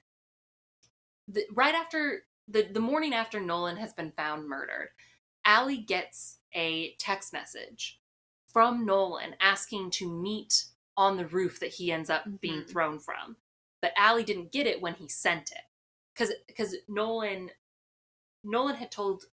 the, right after the the morning after Nolan has been found murdered, Allie gets a text message from Nolan asking to meet on the roof that he ends up being Mhm. thrown from. But Allie didn't get it when he sent it, because because Nolan Nolan had told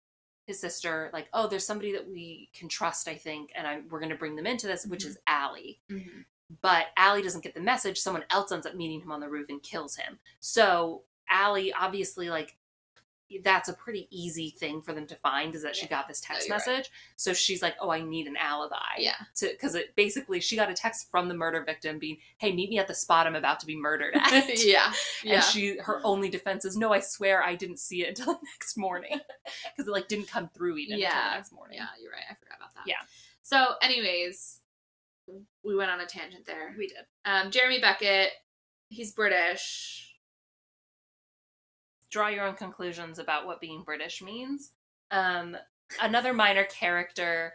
his sister like, oh, there's somebody that we can trust, I think, and I we're gonna bring them into this, which Mhm. is Allie Mhm. but Allie doesn't get the message. Someone else ends up meeting him on the roof and kills him. So Allie, obviously, like that's a pretty easy thing for them to find is that she got this text you're right. message. So she's like, "Oh, I need an alibi." Yeah. To because it basically she got a text from the murder victim being, "Hey, meet me at the spot I'm about to be murdered at." yeah. (laughs) Yeah. And she her only defense is, "No, I swear I didn't see it until (laughs) the next morning (laughs) because it like didn't come through even until Yeah. the next morning." Yeah, you're right. I forgot about that. Yeah. So, anyways, we went on a tangent there. we did. Um, Jeremy Beckett, he's British. Draw your own conclusions about what being British means. Um, another minor character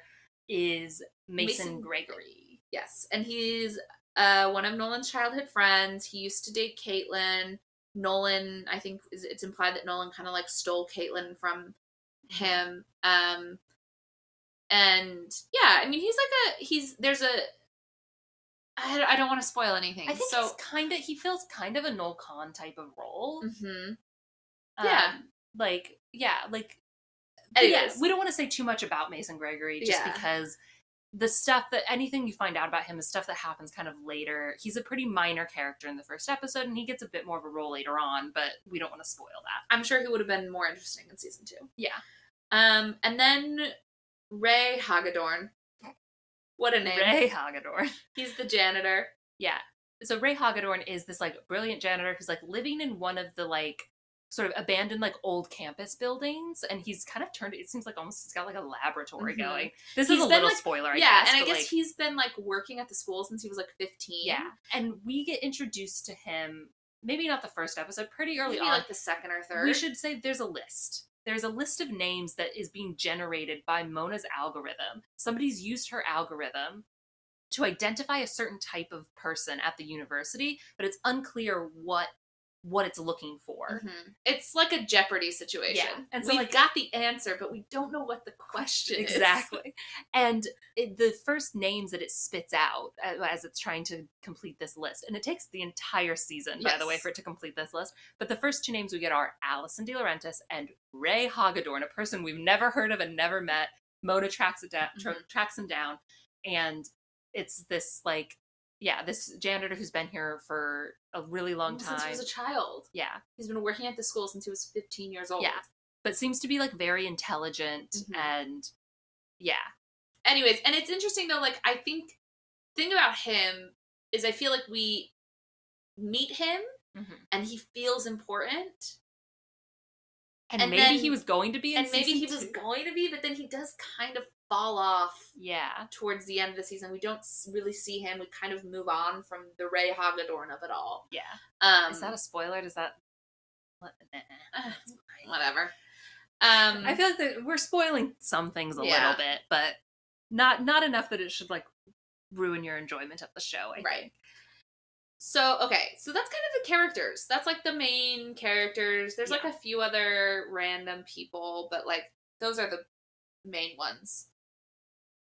is Mason, Mason Gregory. Yes, and he's uh, one of Nolan's childhood friends. He used to date Caitlin. Nolan, I think it's implied that Nolan kind of like stole Caitlin from him. Um, and yeah, I mean, he's like a he's there's a. I, I don't want to spoil anything. I think so. kind of he feels kind of a Noel Kahn type of role. Mhm. Yeah. Um, like yeah, like yeah, we don't want to say too much about Mason Gregory just Yeah. because the stuff that anything you find out about him is stuff that happens kind of later. He's a pretty minor character in the first episode and he gets a bit more of a role later on, but we don't want to spoil that. I'm sure he would have been more interesting in season two. Yeah. Um, and then Ray Hagadorn. What a name! Ray Hagadorn. (laughs) He's the janitor. Yeah. So Ray Hagadorn is this like brilliant janitor who's like living in one of the like sort of abandoned like old campus buildings and he's kind of turned it seems like almost he's got like a laboratory Mhm. going. This He's is a little like- spoiler, I yeah, guess. and I guess like, he's been like working at the school since he was like 15. Yeah. And we get introduced to him maybe not the first episode, pretty early maybe on. like the second or third. we should say there's a list. There's a list of names that is being generated by Mona's algorithm. Somebody's used her algorithm to identify a certain type of person at the university, but it's unclear what what it's looking for. Mhm. It's like a Jeopardy situation. Yeah, and so, we've like- got the answer, but we don't know what the question is. Exactly. (laughs) And it, the first names that it spits out as it's trying to complete this list, and it takes the entire season, by the way, for it to complete this list. But the first two names we get are Alison DiLaurentis and Ray Hagedorn, a person we've never heard of and never met. Mona tracks it down, tra- Mhm. tracks him down, and it's this like, yeah, this janitor who's been here for a really long Well, time. Since he was a child. yeah, He's been working at the school since he was 15 years old. Yeah. but seems to be like very intelligent Mhm. and yeah, Anyways, and it's interesting though, like I think thing about him is I feel like we meet him Mhm. and he feels important. and, And maybe then- he was going to be in and maybe he season was going to be, but then he does kind of fall off Yeah. towards the end of the season. We don't really see him. We kind of move on from the Ray Hagedorn of it all. Yeah. Um, Is that a spoiler? Does that? (sighs) Whatever? Um, I feel like that we're spoiling some things a Yeah. little bit, but not not enough that it should like ruin your enjoyment of the show. I Right. think. So okay, so that's kind of the characters. That's like the main characters. There's like a few other random people, but like those are the main ones.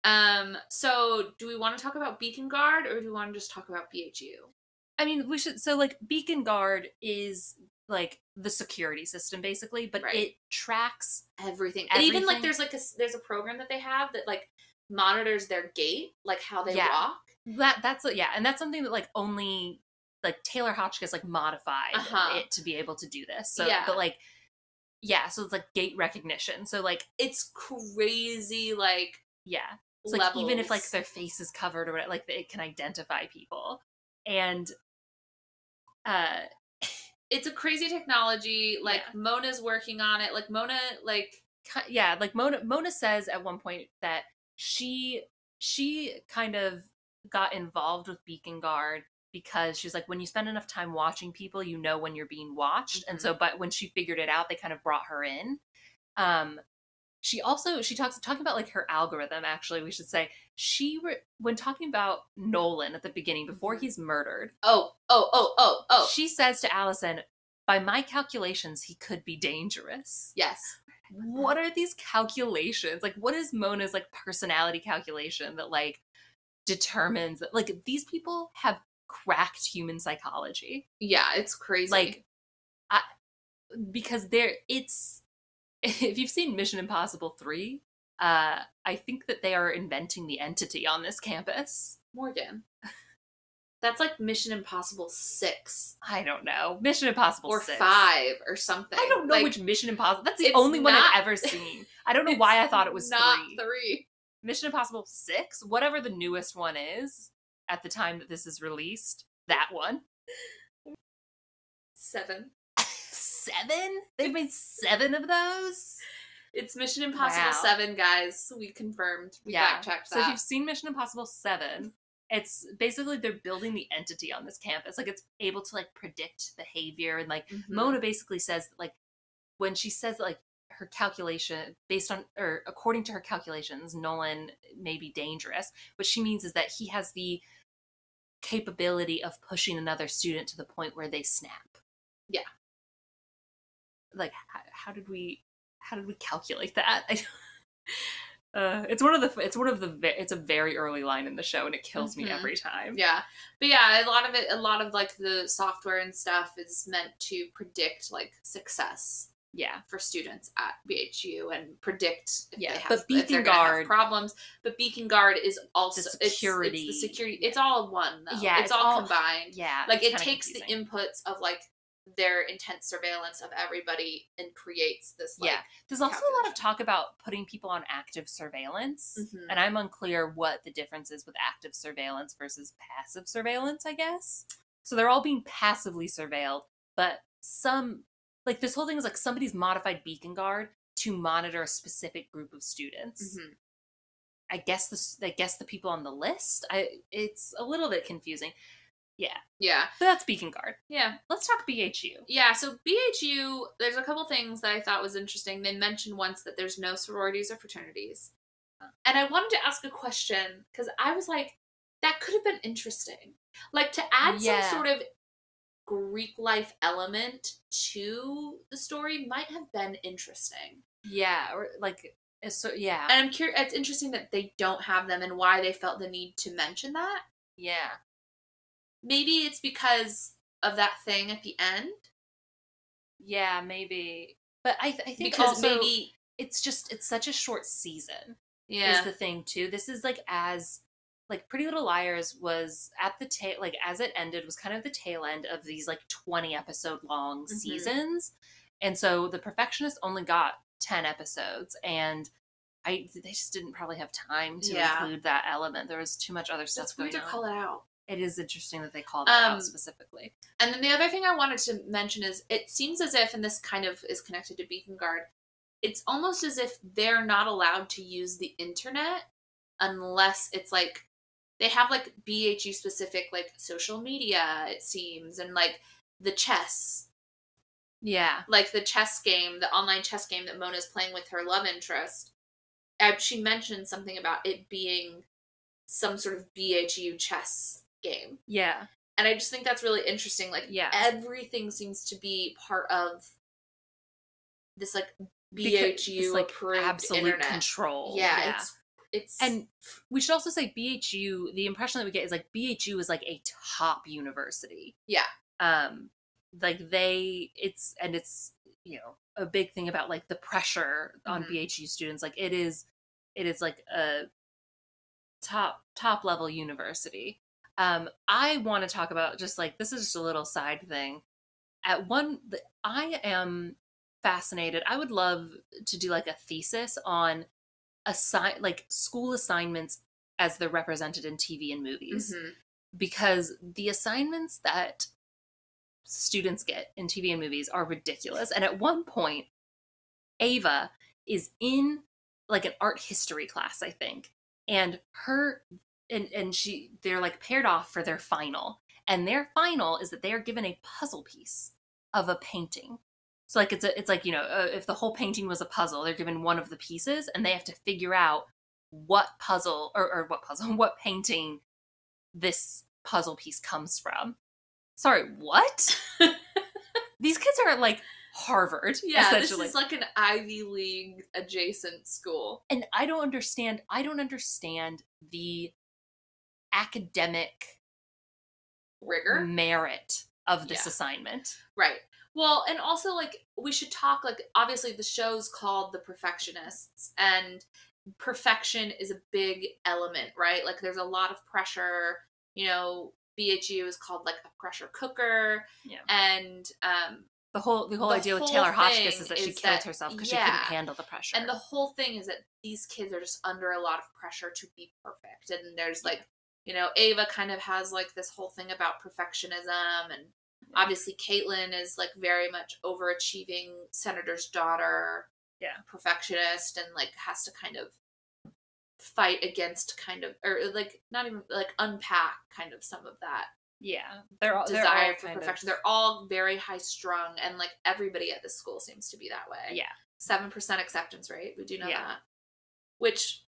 Um, so do we want to talk about Beacon Guard or do we want to just talk about BHU? I mean, we should. So, like, Beacon Guard is like the security system, basically, but Right. it tracks. Everything. And even like there's like a there's a program that they have that like monitors their gait, like how they Yeah. walk. That that's yeah, and that's something that like only like Taylor Hotchkiss like modified Uh-huh. it to be able to do this. So, Yeah. but like, yeah, so it's like gait recognition. So like, It's crazy like yeah, it's like even if like their face is covered or whatever, like it can identify people, and uh, (laughs) it's a crazy technology. Like Yeah. Mona's working on it. Like Mona like yeah, like Mona Mona says at one point that she she kind of got involved with Beacon Guard because she's like when you spend enough time watching people, you know when you're being watched. And so but when she figured it out, they kind of brought her in. Um she also she talks talking about like her algorithm actually we should say. She re- when talking about Nolan at the beginning before mm-hmm. he's murdered oh oh oh oh oh she says to Alison by my calculations he could be dangerous. Yes. what are these calculations? Like what is mona's like personality calculation that like determines that like these people have cracked human psychology? Yeah, it's crazy. like I, because there it's (laughs) if you've seen mission impossible 3 uh i think that they are inventing the entity on this campus Morgan. (laughs) That's like Mission Impossible six i don't know mission impossible or 6. five or something. i don't know Like, which mission impossible that's the only one i've ever seen (laughs) i don't know why i thought it was not three three. Mission Impossible 6, whatever the newest one is at the time that this is released, that one. Seven. Seven? They've made seven of those? It's Mission Impossible Wow. seven, guys. We confirmed. We Yeah. fact checked So if you've seen Mission Impossible 7, it's basically they're building the entity on this campus. Like it's able to like predict behavior and like Mhm. Mona basically says that like when she says that, like her calculation based on or according to her calculations, Nolan may be dangerous. What she means is that he has the capability of pushing another student to the point where they snap. Yeah. Like how, how did we how did we calculate that? I, (laughs) uh, it's one of the it's one of the it's a very early line in the show and it kills me Mhm. every time. Yeah, but yeah, a lot of it, a lot of like the software and stuff is meant to predict like success Yeah. for students at BHU and predict if Yeah, they have, but Beacon Guard- problems. But Beacon Guard is also it's- It's, security. the security. It's all one though. Yeah, it's, it's all, all- combined. Yeah. Like it takes confusing. the inputs of like their intense surveillance of everybody and creates this. Like, yeah. There's also a lot of talk about putting people on active surveillance. Mhm. And I'm unclear what the difference is with active surveillance versus passive surveillance, I guess. So they're all being passively surveilled, but some like this whole thing is like somebody's modified beacon guard to monitor a specific group of students. Mhm. I guess the I guess the people on the list. I it's a little bit confusing. Yeah, Yeah, but that's beacon guard. yeah. Let's talk BHU. Yeah, so BHU, there's a couple things that I thought was interesting. They mentioned once that there's no sororities or fraternities. And I wanted to ask a question because I was like, that could have been interesting. Like to add Yeah. some sort of Greek life element to the story might have been interesting. Yeah, or like so yeah. And I'm curious, it's interesting that they don't have them and why they felt the need to mention that. yeah. Maybe it's because of that thing at the end. Yeah, maybe. But I, th- I think Because also maybe, it's just it's such a short season. yeah. is the thing too. This is like as like Pretty Little Liars was at the tail like as it ended was kind of the tail end of these like 20 episode long Mhm. seasons. And so the perfectionist only got 10 episodes and I they just didn't probably have time to Yeah. include that element. There was too much other stuff That's weird going to on. call it out. It is interesting that they called that Um, out specifically. And then the other thing I wanted to mention is it seems as if, and this kind of is connected to Beacon Guard, it's almost as if they're not allowed to use the internet unless it's like they have like BHU specific like social media it seems and like the chess Yeah. like the chess game the online chess game that Mona's playing with her love interest uh, she mentioned something about it being some sort of BHU chess game Yeah. and I just think that's really interesting like Yeah. everything seems to be part of this like BHU like absolute internet. control. Yeah, it's it's and we should also say BHU. The impression that we get is like BHU is like a top university. Yeah. Um, like they, it's and it's you know a big thing about like the pressure on Mhm. BHU students. Like it is, it is like a top top level university. Um, I want to talk about just like this is just a little side thing. At one, I am fascinated. I would love to do like a thesis on assign like school assignments as they're represented in TV and movies Mhm. because the assignments that students get in TV and movies are ridiculous. And at one point, Ava is in like an art history class, I think, and her and and she they're like paired off for their final, and their final is that they are given a puzzle piece of a painting. So like it's a it's like you know uh, if the whole painting was a puzzle, they're given one of the pieces, and they have to figure out what puzzle or, or what puzzle (laughs) what painting this puzzle piece comes from. Sorry, what? (laughs) These kids are like Harvard, Yeah, this is like an Ivy League adjacent school. and I don't understand. I don't understand the academic Rigor. merit of this Yeah. assignment. Right. Well, and also like we should talk like obviously the show's called The Perfectionists and perfection is a big element, right? Like there's a lot of pressure, you know, BHU is called like a pressure cooker Yeah. and um The whole the whole The idea with Taylor Hotchkiss is that she is killed that- herself because yeah. she couldn't handle the pressure. and the whole thing is that these kids are just under a lot of pressure to be perfect and there's like you know ava kind of has like this whole thing about perfectionism and obviously caitlin is like very much overachieving senator's daughter Yeah. perfectionist and like has to kind of fight against kind of or like not even like unpack kind of some of that yeah, they're all they're desire all for kind of- perfection they're all very high strung and like everybody at this school seems to be that way yeah. seven percent acceptance rate. We do know Yeah. that. Which,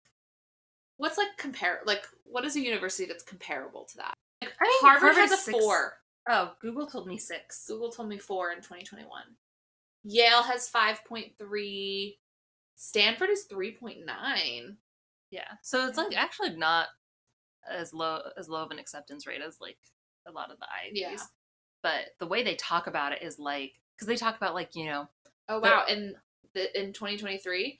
what's like compare? Like, what is a university that's comparable to that? Like, I Harvard, Harvard has a six- four. Oh, Google told me six. Google told me four in 2021. Yale has five point three. Stanford is three point nine. Yeah, so it's like actually not as low as low of an acceptance rate as like a lot of the Ivies. Yeah. But the way they talk about it is like because they talk about like you know Oh wow! In the in 2023,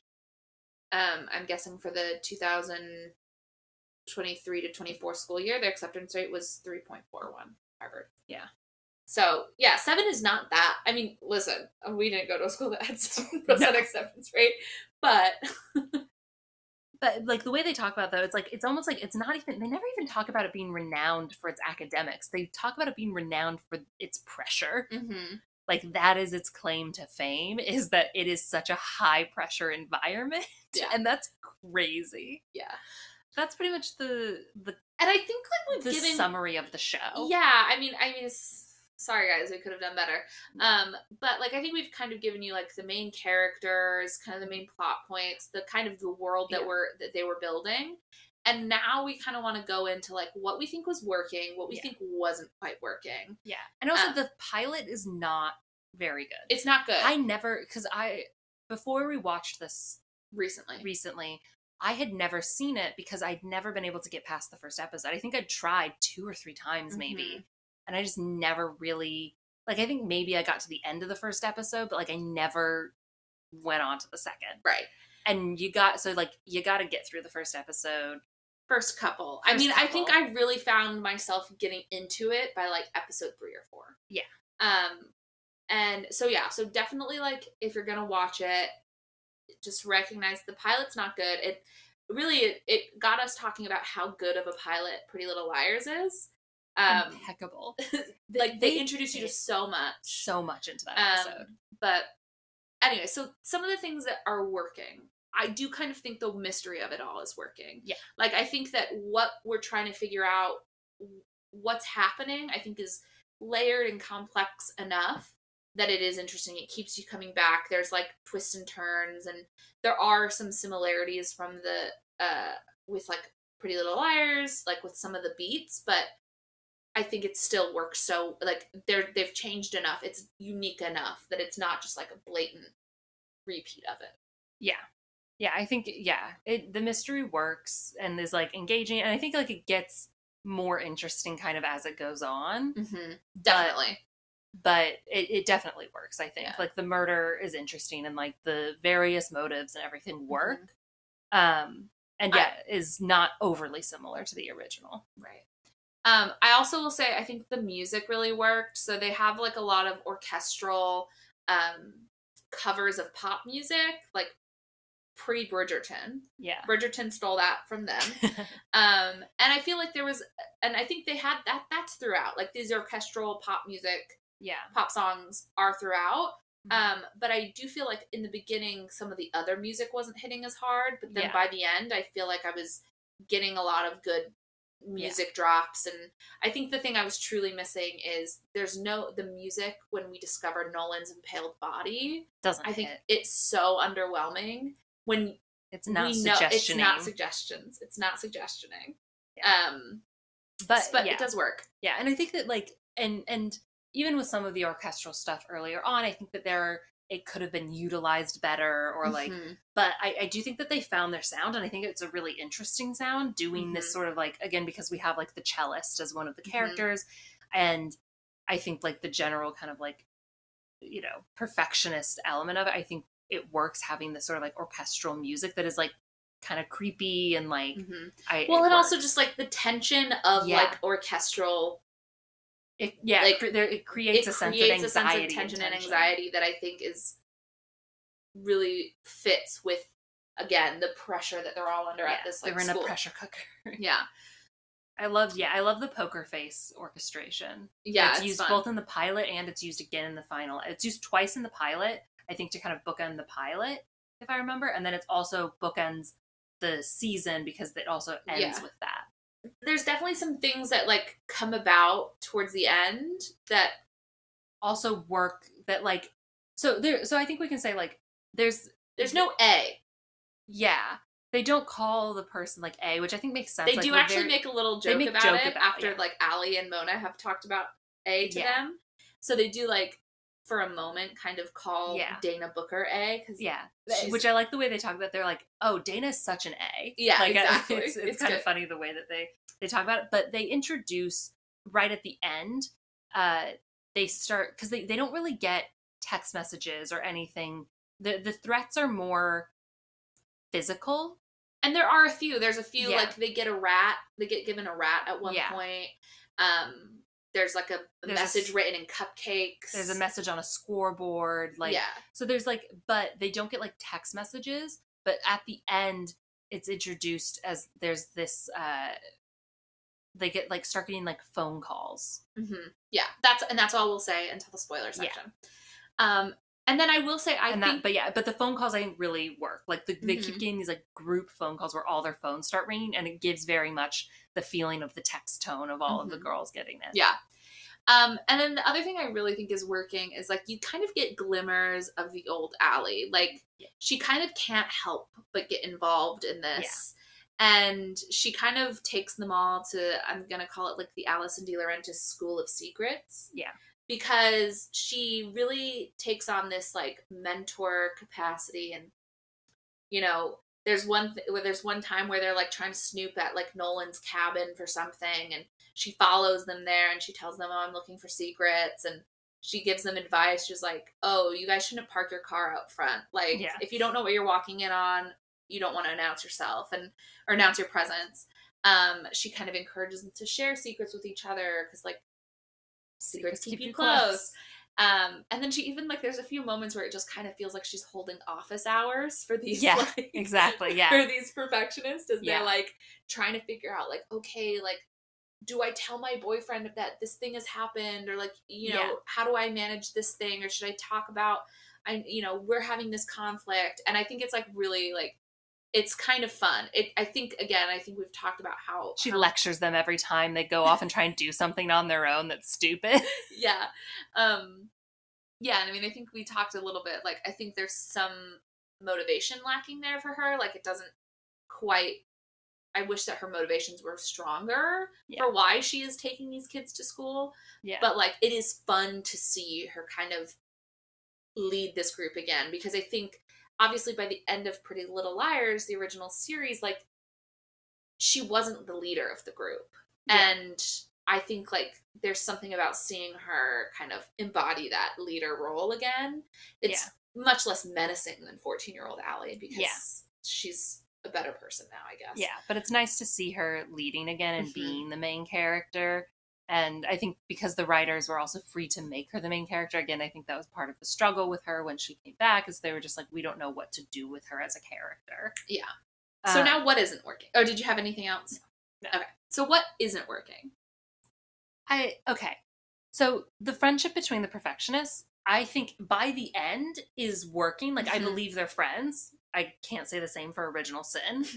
um, I'm guessing for the 2023 to 24 school year, their acceptance rate was 3.41. Harvard. Yeah. So yeah, seven is not that. I mean, listen, we didn't go to a school that had (laughs) seven percent No. acceptance rate, but (laughs) but like the way they talk about it, though it's like it's almost like it's not even they never even talk about it being renowned for its academics they talk about it being renowned for its pressure Mhm. Like that is its claim to fame is that it is such a high pressure environment (laughs) Yeah. and that's crazy yeah, that's pretty much the the, and I think like we've the given summary of the show Yeah, I mean, I mean, sorry guys, we could have done better. Um, but like, I think we've kind of given you like the main characters, kind of the main plot points, the kind of the world that Yeah. we're that they were building, and now we kind of want to go into like what we think was working, what we Yeah. think wasn't quite working. yeah and also Um, the pilot is not very good It's not good. i never because i before we watched this recently. recently i had never seen it because i'd never been able to get past the first episode i think i'd tried two or three times maybe Mhm. and i just never really like i think maybe i got to the end of the first episode but like i never went on to the second right. and you got so like you got to get through the first episode First couple. I First mean, I think. I really found myself getting into it by like episode three or four. Yeah. Um, and so yeah, so definitely like if you're gonna watch it, just recognize the pilot's not good. It really it, it got us talking about how good of a pilot Pretty Little Liars is. Um, impeccable (laughs) like they, they introduce you to so much. so much into that Um, episode but anyway, so some of the things that are working, I do kind of think the mystery of it all is working. Yeah. Like I think that what we're trying to figure out what's happening, I think is layered and complex enough that it is interesting. It keeps you coming back. There's like twists and turns and there are some similarities from the uh with like Pretty Little Liars, like with some of the beats, but I think it still works so like they're they've changed enough. It's unique enough that it's not just like a blatant repeat of it. Yeah. Yeah, I think yeah, it the mystery works and is like engaging and I think like it gets more interesting kind of as it goes on. Mm-hmm. Definitely. But it, it definitely works, I think. Yeah. Like the murder is interesting and like the various motives and Mm-hmm. everything work. Um and yeah, is not overly similar to the original. Right. Um, I also will say I think the music really worked. So they have like a lot of orchestral um, covers of pop music, like pre Bridgerton. Yeah. Bridgerton stole that from them. (laughs) Um, and I feel like there was, and I think they had that. That's throughout. Like these orchestral pop music, yeah. pop songs are throughout. Mhm. Um, but I do feel like in the beginning, some of the other music wasn't hitting as hard. But then Yeah. by the end, I feel like I was getting a lot of good music drops. And I think the thing I was truly missing is there's no the music when we discover Nolan's impaled body. Doesn't I think hit. it's so underwhelming when it's not we know it's not suggestions. It's not suggestioning. Yeah. Um, but but yeah. it does work. Yeah, and I think that like and and even with some of the orchestral stuff earlier on, I think that there are, it could have been utilized better or like Mhm. but I, I do think that they found their sound and I think it's a really interesting sound doing this Mhm. sort of like again because we have like the cellist as one of the Mhm. characters and I think like the general kind of like you know perfectionist element of it I think it works having this sort of like orchestral music that is like kind of creepy and like Mhm. I well, it and also just like the tension of Yeah. like orchestral it yeah like, it, it creates it a sense creates of a sense of tension and and anxiety that I think is really fits with again the pressure that they're all under Yeah, at this like they're in school. a pressure cooker. (laughs) Yeah, I love yeah, I love the poker face orchestration. yeah, it's, it's, used fun. both in the pilot and it's used again in the final. It's used twice in the pilot, I think, to kind of bookend the pilot, if I remember, and then it's also bookends the season because it also ends Yeah. with that. There's definitely some things that like come about towards the end that Also work that like so there. So I think we can say like there's there's no A. yeah they don't call the person like A, which I think makes sense. They Like, do actually very- make a little joke about joke it about after yeah. like Ali and Mona have talked about A to Yeah. them. So they do like for a moment kind of call Yeah. Dana Booker A because yeah, which I like the way they talk about. They're like, "Oh, Dana's such an A." Yeah, like, (laughs) exactly. It's, it's, It's kind of funny the way that they they talk about it, but they introduce right at the end. Uh, they start because they they don't really get text messages or anything. the The threats are more physical. and there are a few. There's a few Yeah. like they get a rat. They get given a rat at one Yeah. point. Um, there's like a, a There's message s- written in cupcakes. There's a message on a scoreboard, like yeah, So there's like, but they don't get like text messages. But at the end, it's introduced as there's this. uh They get like start getting like phone calls. Mm-hmm. yeah. That's and that's all we'll say until the spoiler Yeah. section. Um, and then I will say I and think that, but yeah, but the phone calls I think really work. Like the, they keep Mhm. getting these like group phone calls where all their phones start ringing, and it gives very much the feeling of the text tone of all of the Mhm. girls getting it. Yeah. Um, and then the other thing I really think is working is like you kind of get glimmers of the old Allie. Like Yeah. she kind of can't help but get involved in this. And she kind of takes them all to I'm gonna call it like the Alison DiLaurentis School of Secrets. Yeah. Because she really takes on this like mentor capacity and you know, there's one th- where there's one time where they're like trying to snoop at like Nolan's cabin for something and she follows them there and she tells them, Oh, I'm looking for secrets. And she gives them advice. She's like, Oh, you guys shouldn't park your car out front. Like, Yeah. if you don't know what you're walking in on, you don't want to announce yourself and or announce your presence. Um, she kind of encourages them to share secrets with each other because, like, secrets keep, you close. Um, and then she even like there's a few moments where it just kind of feels like she's holding office hours for these Yeah, like, (laughs) Exactly. Yeah. for these perfectionists as Yeah. they're like trying to figure out like okay like do I tell my boyfriend that this thing has happened or like you know Yeah. how do I manage this thing or should I talk about I you know we're having this conflict, and I think it's like really like it's kind of fun. It I think again I think we've talked about how She how- lectures them every time they go off and try and do something on their own that's stupid. (laughs) yeah um yeah and i mean i think we talked a little bit like i think there's some motivation lacking there for her like it doesn't quite i wish that her motivations were stronger Yeah. for why she is taking these kids to school Yeah. but like it is fun to see her kind of lead this group again because i think obviously by the end of pretty little liars the original series like she wasn't the leader of the group Yeah. and i think like there's something about seeing her kind of embody that leader role again it's much less menacing than 14 year old Allie because Yeah. she's a better person now i guess Yeah, but it's nice to see her leading again and Mhm. being the main character. And I think because the writers were also free to make her the main character, again, I think that was part of the struggle with her when she came back, is they were just like, we don't know what to do with her as a character. Yeah. so Um, now what isn't working oh did you have anything else No. okay so what isn't working I okay. So the friendship between the perfectionists, I think by the end is working. Like I Mhm. believe they're friends. I can't say the same for Original Sin. (laughs)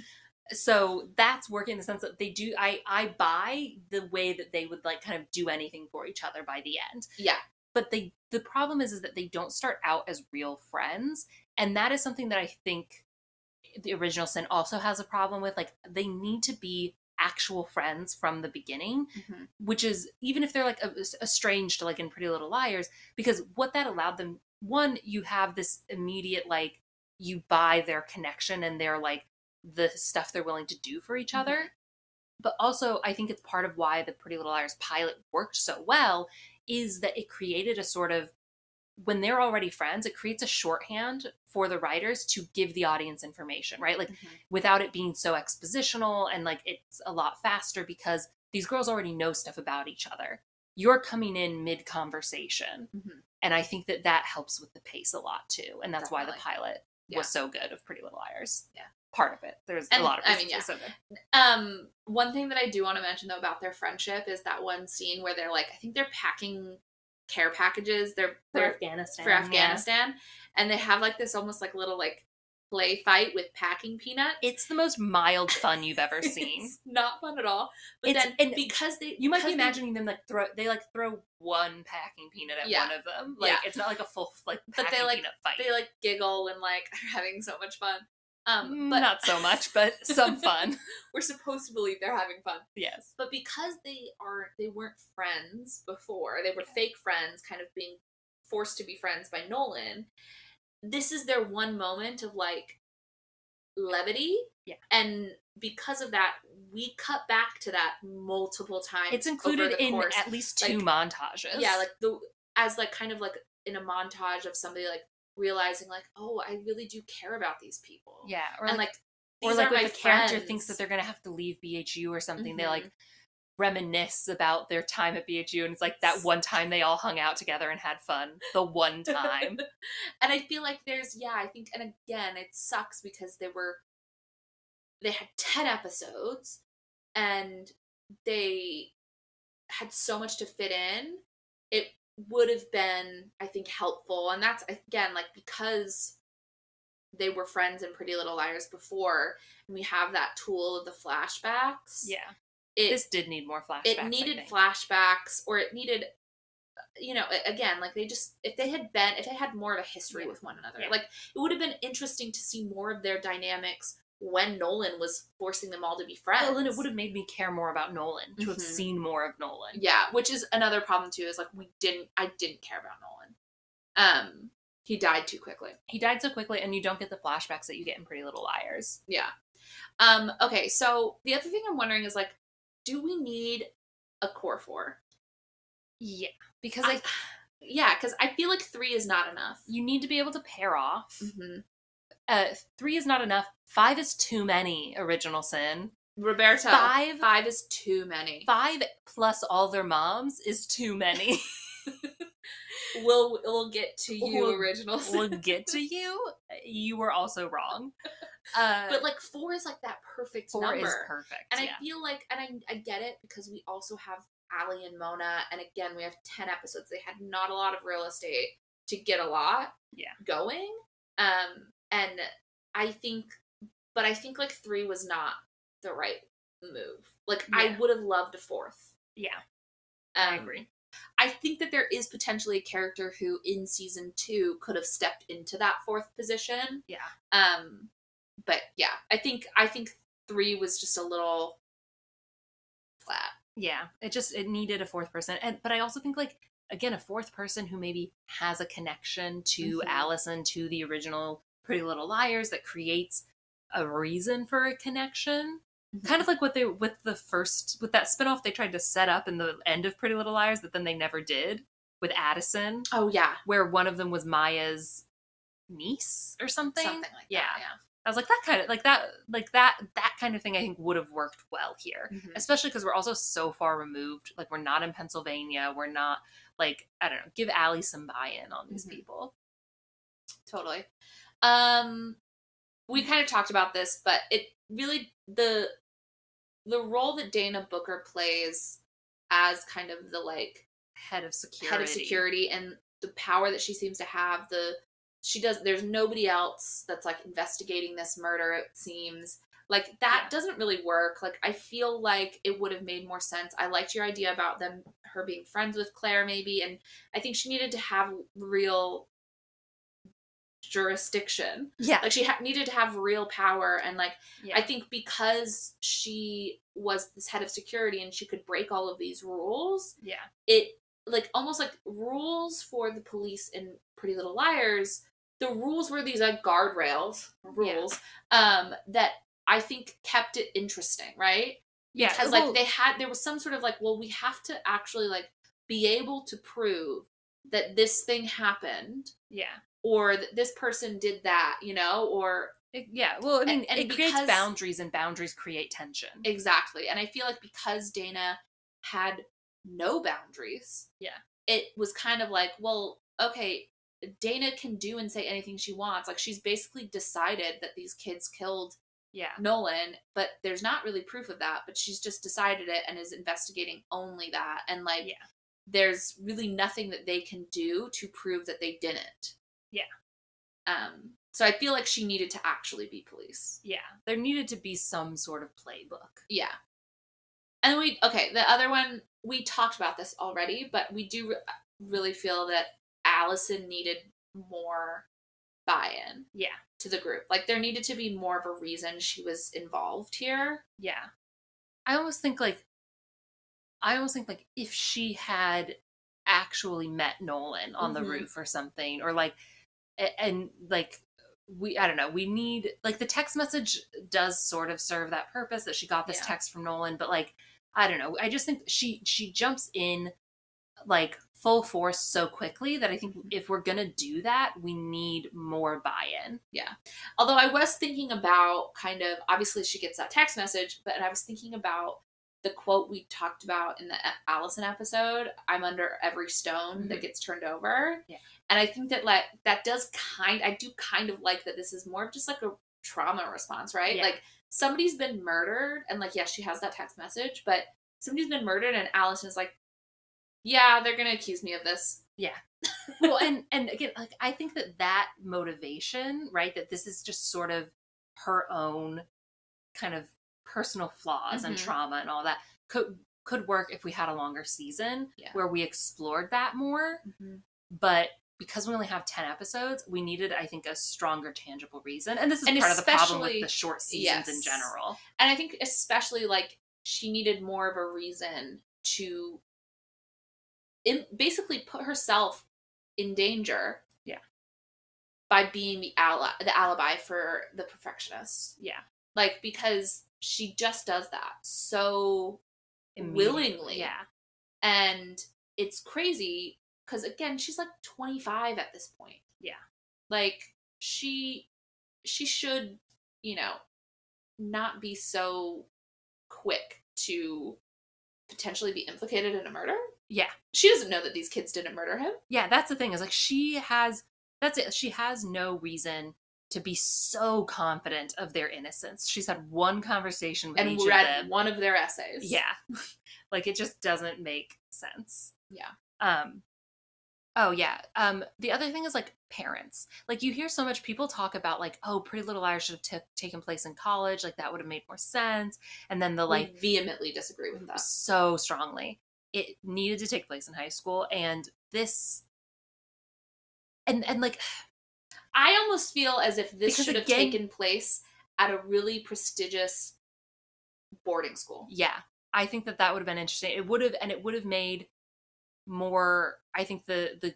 So that's working in the sense that they do I I buy the way that they would like kind of do anything for each other by the end. yeah But they the problem is is that they don't start out as real friends. And that is something that I think the original sin also has a problem with. Like they need to be actual friends from the beginning Mhm. which is even if they're like estranged like in pretty little liars because what that allowed them one you have this immediate like you buy their connection and their like the stuff they're willing to do for each other but also i think it's part of why the pretty little liars pilot worked so well is that it created a sort of when they're already friends it creates a shorthand for the writers to give the audience information right like without it being so expositional and like it's a lot faster because these girls already know stuff about each other. You're coming in mid conversation. Mhm. And I think that that helps with the pace a lot too. And that's why the pilot Yeah. was so good of Pretty Little Liars. Yeah. Part of it. There's And, a lot of I reasons mean, it's so good. Um, one thing that I do want to mention though about their friendship is that one scene where they're like, I think they're packing care packages. They're they're Afghanistan. for Afghanistan, and they have like this almost like little like play fight with packing peanuts. It's the most mild fun you've ever (laughs) seen. It's not fun at all. But It's- then and because they You might be they- imagining them like throw they like throw one packing peanut at Yeah. one of them. Like Yeah. it's not like a full like But they, like- peanut fight. they like giggle and like (laughs) are having so much fun. Um, Mm, but not so much, but (laughs) some fun. we're supposed to believe they're having fun. yes. But because they are they weren't friends before, they were fake friends, kind of being forced to be friends by Nolan. This is their one moment of like levity. Yeah. And because of that, we cut back to that multiple times. It's included in course. at least two montages. yeah, like the as like kind of like in a montage of somebody like realizing like, oh, I really do care about these people. yeah, or and like, like or like when my the character thinks that they're gonna have to leave BHU or something, they like. Mm-hmm. Reminisce about their time at BHU, and it's like that one time they all hung out together and had fun. The one (laughs) time. and I feel like there's yeah, I think and again it sucks because they were they had 10 episodes and they had so much to fit in. It would have been I think helpful and that's again like because they were friends in Pretty Little Liars before and we have that tool of the flashbacks. yeah, It this did need more flashbacks. it needed flashbacks or it needed you know again like they just if they had been if they had more of a history Yeah. with one another Yeah. like it would have been interesting to see more of their dynamics when nolan was forcing them all to be friends Well, then it would have made me care more about Nolan to have Mhm. seen more of Nolan. yeah which is another problem too is like we didn't i didn't care about nolan um he died too quickly He died so quickly, and you don't get the flashbacks that you get in Pretty Little Liars. yeah um okay so the other thing i'm wondering is like do we need a core four Yeah, because I, like (sighs) yeah because i feel like three is not enough you need to be able to pair off. hmm Uh, three is not enough. Five is too many. Original Sin. Roberto, Five- five is too many. Five plus all their moms is too many. (laughs) (laughs) We'll we'll get to you, We'll- original. (laughs) we'll get to you. You were also wrong. (laughs) Uh, but like four is like that perfect four number, is perfect. and yeah. I feel like, and I I get it because we also have Ali and Mona, and again we have ten episodes. They had not a lot of real estate. to get a lot Yeah. going. Um, and I think, but I think like three was not the right move. Like I would have loved a fourth. Yeah, Um, I agree. I think that there is potentially a character who in season two could have stepped into that fourth position. Yeah. Um, but yeah, I think I think three was just a little flat. Yeah, it just it needed a fourth person, and but I also think like again a fourth person who maybe has a connection to Mhm. Alison to the original Pretty Little Liars that creates a reason for a connection. Kind of like what they with the first with that spinoff they tried to set up in the end of Pretty Little Liars that then they never did with Addison, Oh yeah, where one of them was Maya's niece or something. something like yeah. that. Yeah. I was like that kind of like that like that that kind of thing I think would have worked well here Mhm. especially because we're also so far removed. Like we're not in Pennsylvania. We're not like I don't know. Give Allie some buy-in on these Mhm. people. Totally. Um we kind of talked about this, but it really the the role that Dana Booker plays as kind of the like Head of security. head of security and the power that she seems to have the she does there's nobody else that's like investigating this murder it seems like that Yeah. doesn't really work like i feel like it would have made more sense i liked your idea about them her being friends with claire maybe and i think she needed to have real jurisdiction Yeah. like she ha- needed to have real power and like yeah. I think because she was this head of security and she could break all of these rules, yeah. it like almost like rules for the police in Pretty Little Liars. The rules were these like guardrails rules um, that I think kept it interesting, right? Yeah. Because well, like they had there was some sort of like, well, we have to actually like be able to prove that this thing happened yeah. Or this person did that, you know, or It- yeah. Well, I mean, and it creates boundaries, and boundaries create tension. Exactly. And I feel like because Dana had no boundaries, Yeah. it was kind of like, well, okay, Dana can do and say anything she wants. Like she's basically decided that these kids killed yeah. Nolan, but there's not really proof of that, but she's just decided it and is investigating only that. And like Yeah. there's really nothing that they can do to prove that they didn't. Yeah. Um so I feel like she needed to actually be police. Yeah. There needed to be some sort of playbook. Yeah. And we okay, the other one we talked about this already, but we do re- really feel that Alison needed more buy-in Yeah. to the group. Like there needed to be more of a reason she was involved here. Yeah. I almost think like I almost think like if she had actually met Nolan on the Mhm. roof or something or like and like we I don't know, we need like the text message does sort of serve that purpose that she got this Yeah. text from Nolan, but like I don't know. I just think she she jumps in like full force so quickly that I think Mhm. if we're going to do that, we need more buy-in. Yeah. Although I was thinking about kind of obviously she gets that text message, but I was thinking about the quote we talked about in the Alison episode, I'm under every stone that Mhm. gets turned over. Yeah. And I think that like that does kind I do kind of like that this is more of just like a trauma response, right? Yeah. Like somebody's been murdered and like yes, she has that text message, but somebody's been murdered and Alison is like, Yeah, they're gonna accuse me of this. Yeah. (laughs) well and and again like i think that that motivation right that this is just sort of her own kind of personal flaws and Mhm. trauma and all that could could work if we had a longer season Yeah. where we explored that more but because we only have 10 episodes we needed i think a stronger tangible reason and this is And part of the problem with the short seasons in general And I think especially like she needed more of a reason to in, basically put herself in danger. Yeah. By being the ally, the alibi for the perfectionist. yeah like because she just does that so willingly, yeah. And it's crazy because again she's like 25 at this point. Yeah. like she she should you know not be so quick to potentially be implicated in a murder. Yeah. She doesn't know that these kids didn't murder him. Yeah that's the thing is like she has that's it she has no reason to be so confident of their innocence she's had one conversation with and each read of them one of their essays yeah (laughs) like it just doesn't make sense Yeah. um Oh yeah. Um, the other thing is like parents. Like you hear so much people talk about like, oh, Pretty Little Liars should have t- taken place in college. Like that would have made more sense. And then the like we vehemently disagree with that. so strongly. It needed to take place in high school, and this, and and like I almost feel as if this Because should have again- taken place at a really prestigious boarding school. yeah, I think that that would have been interesting. It would have, and it would have made more. I think the the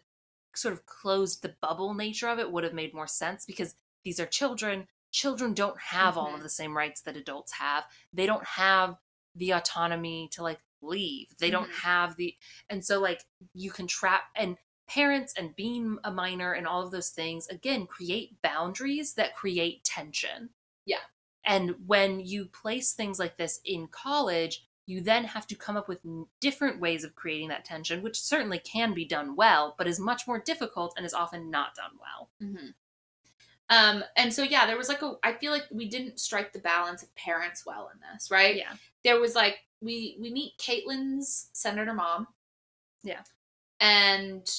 sort of closed the bubble nature of it would have made more sense because these are children. Children don't have all of Mhm. the same rights that adults have. They don't have the autonomy to like leave. They don't Mhm. have the, and so like you can trap and parents and being a minor and all of those things again create boundaries that create tension. Yeah. And when you place things like this in college, you then have to come up with different ways of creating that tension, which certainly can be done well, but is much more difficult and is often not done well. Mm-hmm. Um, and so yeah, there was like a. I feel like we didn't strike the balance of parents well in this, right? Yeah. There was like we we meet Caitlin's senator mom. Yeah. And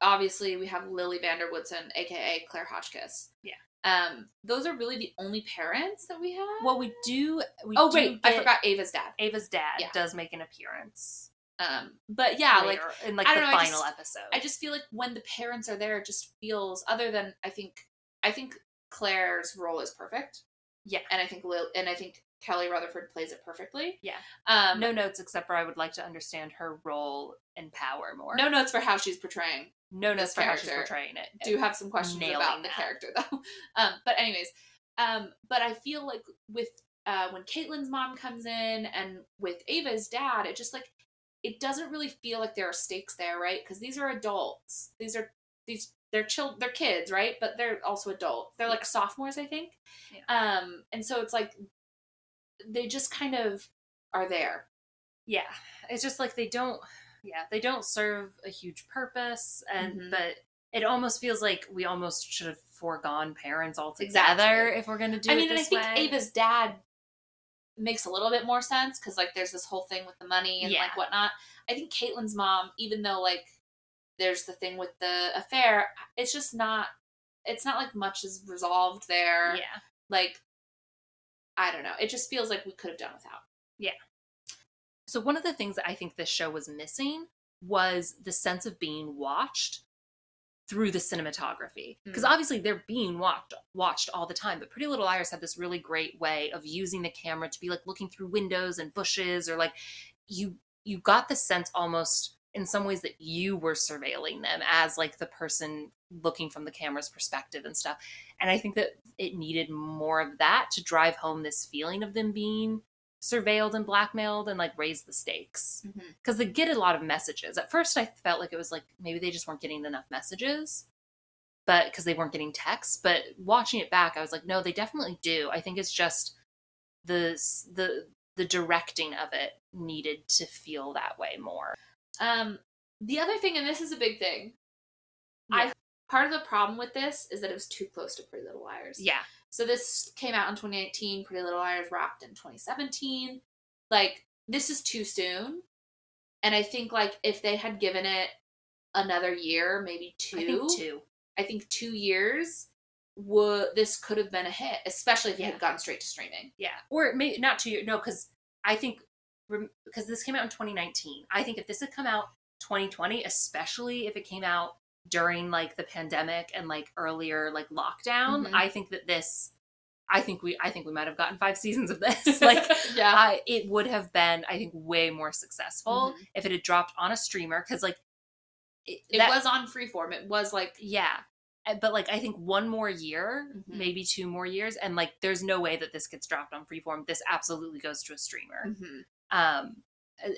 obviously we have Lily van der Woodsen, aka Claire Hotchkiss. Yeah. Um, those are really the only parents that we have. Well, we do. We oh do wait, I forgot Ava's dad. Ava's dad Yeah. does make an appearance. Um, but yeah, like in like I the know, I final just- episode. I just feel like when the parents are there, it just feels other than I think I think Claire's role is perfect. Yeah. and I think Lil, and I think Kelly Rutherford plays it perfectly. Yeah. Um, no notes except for I would like to understand her role and power more. no notes for how she's portraying. no notes for how she's portraying it. Do have some questions about the that. character (laughs) though. Um, but anyways, um, but I feel like with uh, when Caitlin's mom comes in and with Ava's dad, it just like it doesn't really feel like there are stakes there, right? Because these are adults. These are these they're child they're kids, right? But they're also adults. They're like sophomores, I think. Um, and so it's like they just kind of are there. yeah it's just like they don't yeah they don't serve a huge purpose and Mhm. but it almost feels like we almost should have foregone parents altogether Exactly. if we're gonna do I mean, and I think way. Ava's dad makes a little bit more sense because like there's this whole thing with the money and Yeah. like whatnot. I think Caitlin's mom, even though like there's the thing with the affair, it's just not. It's not like much is resolved there. yeah Like, I don't know. It just feels like we could have done without. Yeah. So one of the things that i think this show was missing was the sense of being watched through the cinematography because Mm. obviously they're being watched watched all the time but pretty little liars had this really great way of using the camera to be like looking through windows and bushes or like you you got the sense almost in some ways that you were surveilling them as like the person looking from the camera's perspective and stuff and i think that it needed more of that to drive home this feeling of them being surveilled and blackmailed and like raise the stakes mm-hmm. because they get a lot of messages. At first, I felt like it was like maybe they just weren't getting enough messages, but because they weren't getting texts. But watching it back, I was like, no, they definitely do. I think it's just the the the directing of it needed to feel that way more. Um, the other thing, and this is a big thing, Yeah. I part of the problem with this is that it was too close to Pretty Little Liars. Yeah, So this came out in 2019. Pretty Little Liars wrapped in 2017. Like this is too soon. And I think like if they had given it another year, maybe two, I think too. I think two years would this could have been a hit, especially if it Yeah. had gone straight to streaming. Yeah, or maybe not two years. No, because I think because this came out in 2019. I think if this had come out 2020, especially if it came out during like the pandemic and like earlier like lockdown, Mhm. I think that this. I think we I think we might have gotten five (laughs) seasons of this. (laughs) Like yeah. I, it would have been I think way more successful Mhm. if it had dropped on a streamer because like it, It that- was on freeform. It was like yeah but like i think one more year Mhm. maybe two more years and like there's no way that this gets dropped on freeform this absolutely goes to a streamer mhm, um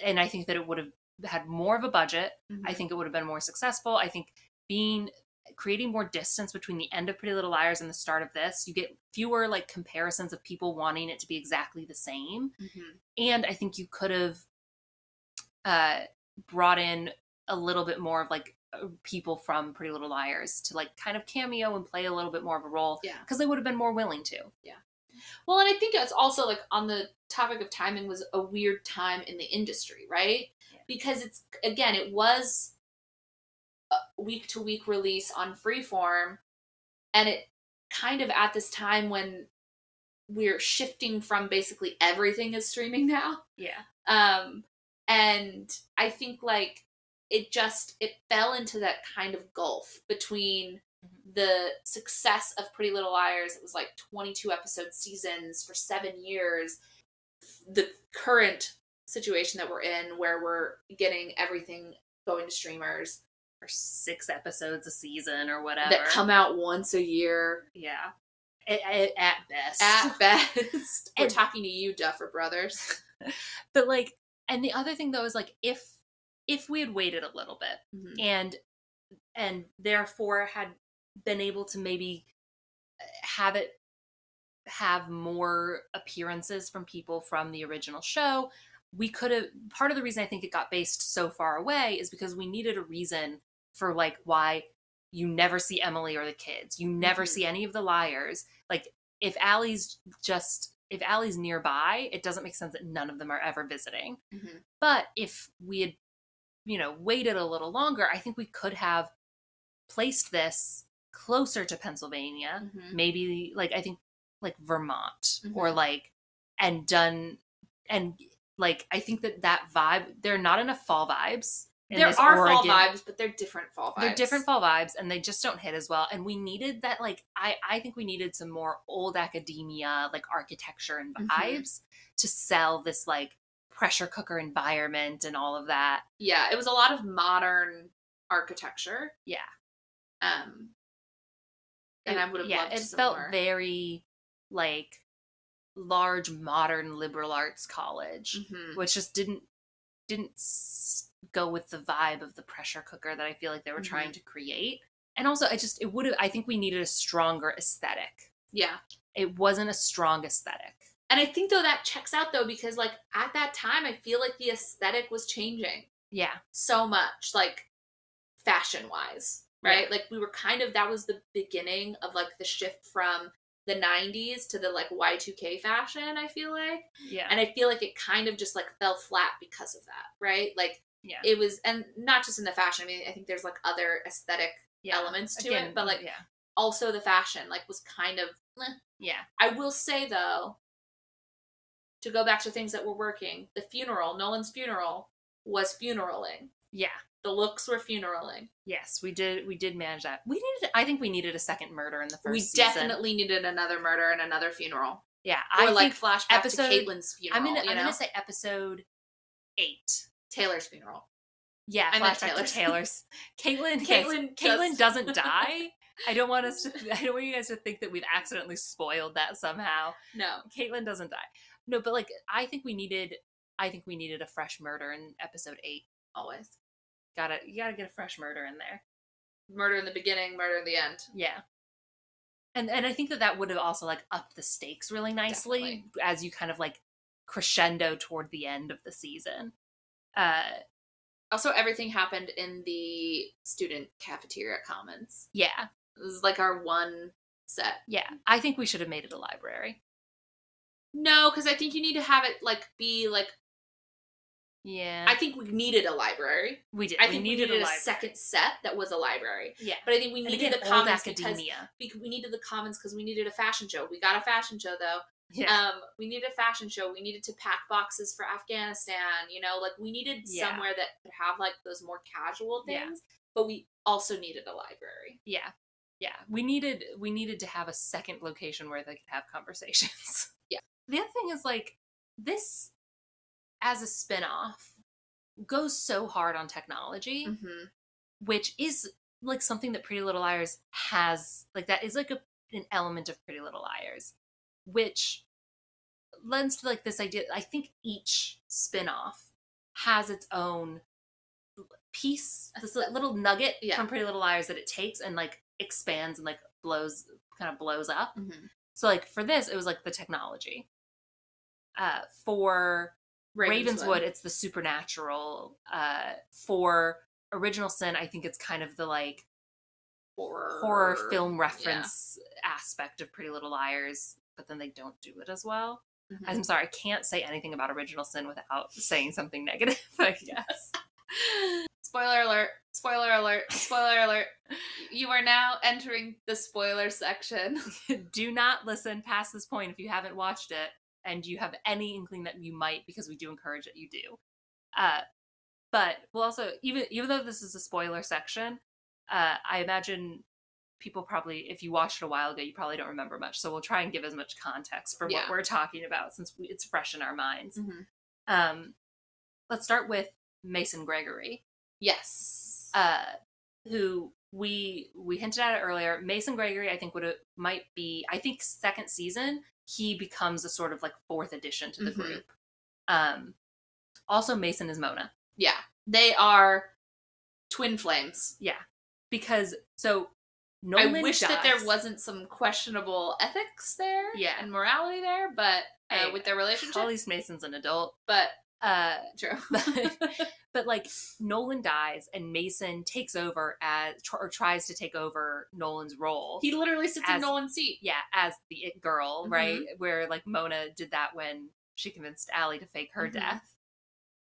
and i think that it would have had more of a budget mhm. i think it would have been more successful i think being creating more distance between the end of pretty little liars and the start of this you get fewer like comparisons of people wanting it to be exactly the same Mhm. and i think you could have uh brought in a little bit more of like uh, people from pretty little liars to like kind of cameo and play a little bit more of a role Yeah. because they would have been more willing to Well, and I think it's also like on the topic of timing was a weird time in the industry, right? Yeah. Because it's again, it was week to week release on Freeform, and it kind of at this time when we're shifting from basically everything is streaming now. Yeah. Um, and I think like it just it fell into that kind of gulf between the success of Pretty Little Liars. It was like 22 episode seasons for seven years. The current situation that we're in, where we're getting everything going to streamers Or six episodes a season or whatever. that come out once a year yeah. At, at, at best. at (laughs) best. we're And- talking to you, Duffer Brothers. (laughs) but like, and the other thing though is like, if if we had waited a little bit Mhm. and and therefore had been able to maybe uh, have it have more appearances from people from the original show we could have part of the reason i think it got based so far away is because we needed a reason for like why you never see emily or the kids you never Mhm. see any of the liars like if Allie's just if Allie's nearby it doesn't make sense that none of them are ever visiting Mhm. but if we had, you know, waited a little longer, I think we could have placed this closer to Pennsylvania. Mhm. Maybe like I think like Vermont or Mhm. like and done and like I think that that vibe there are not enough fall vibes. There are fall vibes, but they're different fall vibes. They're different fall vibes and they just don't hit as well. And we needed that like I I think we needed some more old academia like architecture and Mhm. vibes to sell this like pressure cooker environment and all of that. Yeah, it was a lot of modern architecture. Yeah. Um, and It- I would have yeah, loved it felt more. very like large modern liberal arts college, Mhm. which just didn't didn't go with the vibe of the pressure cooker that I feel like they were trying Mm-hmm. to create. And also, I just it would have. I think we needed a stronger aesthetic. Yeah. It wasn't a strong aesthetic. And I think though that checks out though because like at that time I feel like the aesthetic was changing Yeah, so much like fashion wise, right? Like we were kind of that was the beginning of like the shift from the 90s to the like Y2K fashion, I feel like. yeah, And I feel like it kind of just like fell flat because of that, right? Like yeah, it was and not just in the fashion. I mean, I think there's like other aesthetic yeah. elements to Again, it, but like yeah, also the fashion like was kind of eh. yeah, I will say though, to go back to things that were working, the funeral, Nolan's funeral, was funeraling. yeah. The looks were funeraling. Yes, we did. We did manage that. We needed. I think we needed a second murder in the first. we season. definitely needed another murder and another funeral, Yeah, or I like think flashback episode- to Caitlin's funeral. I'm gonna. I'm know? gonna say episode eight. Taylor's funeral. Yeah, I flashback Taylor's. to Taylor's. (laughs) Caitlin. Caitlin Caitlin. Caitlin does- doesn't die. I don't want us to. (laughs) I don't want you guys to think that we've accidentally spoiled that somehow. No, Caitlin doesn't die. No, but like I think we needed. I think we needed a fresh murder in episode eight. always Gotta. You gotta get a fresh murder in there. murder in the beginning, murder in the end. Yeah. And and I think that that would have also like upped the stakes really nicely Definitely. as you kind of like crescendo toward the end of the season. Uh Also, everything happened in the student cafeteria commons. yeah. It was like our one set. Yeah. I think we should have made it a library. No, because I think you need to have it like be like. Yeah. I think we needed a library. we did. I we think needed, we needed a a, second set that was a library. Yeah. But I think we needed the commons because academia. bec- we needed the commons because we needed a fashion show. We got a fashion show though. Yeah. Um, we needed a fashion show. We needed to pack boxes for Afghanistan. You know, like we needed Yeah. somewhere that could have like those more casual Yeah. things. But we also needed a library. yeah. Yeah. We needed we needed to have a second location where they could have conversations. Yeah. (laughs) The other thing is like this as a spin-off goes so hard on technology. Mm-hmm. which is like something that Pretty Little Liars has like that is like a, an element of Pretty Little Liars, which lends to like this idea. I think each spin-off has its own piece, this little nugget Yeah. from Pretty Little Liars that it takes and like expands and like blows kind of blows up. Mm-hmm. So like for this, it was like the technology. Uh, for Ravenswood, it's the supernatural. Uh, for Original Sin, I think it's kind of the like horror, horror film reference aspect of Pretty Little Liars, but then they don't do it as well. Mhm. I'm sorry, I can't say anything about Original Sin without saying something negative, (laughs) I guess. Spoiler alert. Spoiler alert. Spoiler alert. You are now entering the spoiler section. (laughs) do not listen past this point if you haven't watched it and you have any inkling that you might because we do encourage that you do uh, but we'll also even even though this is a spoiler section uh, i imagine people probably if you watched it a while ago you probably don't remember much so we'll try and give as much context for Yeah. what we're talking about since we, it's fresh in our minds Mhm. um, let's start with mason gregory Yes. uh, who we we hinted at it earlier. Mason Gregory, I think would might be. I think second season he becomes a sort of like fourth addition to the Mhm. group. Um, also Mason is Mona. yeah. They are twin flames. Yeah, because so I Nolan wish that there wasn't some questionable ethics there Yeah. and morality there, but uh, Hey, with their relationship. At least Mason's an adult. But Uh, (laughs) true. (laughs) (laughs) but like Nolan dies and Mason takes over as tr- or tries to take over Nolan's role. he literally sits in Nolan's seat. yeah, as the it girl, Mhm. right? Where like Mona did that when she convinced Allie to fake her Mhm. death.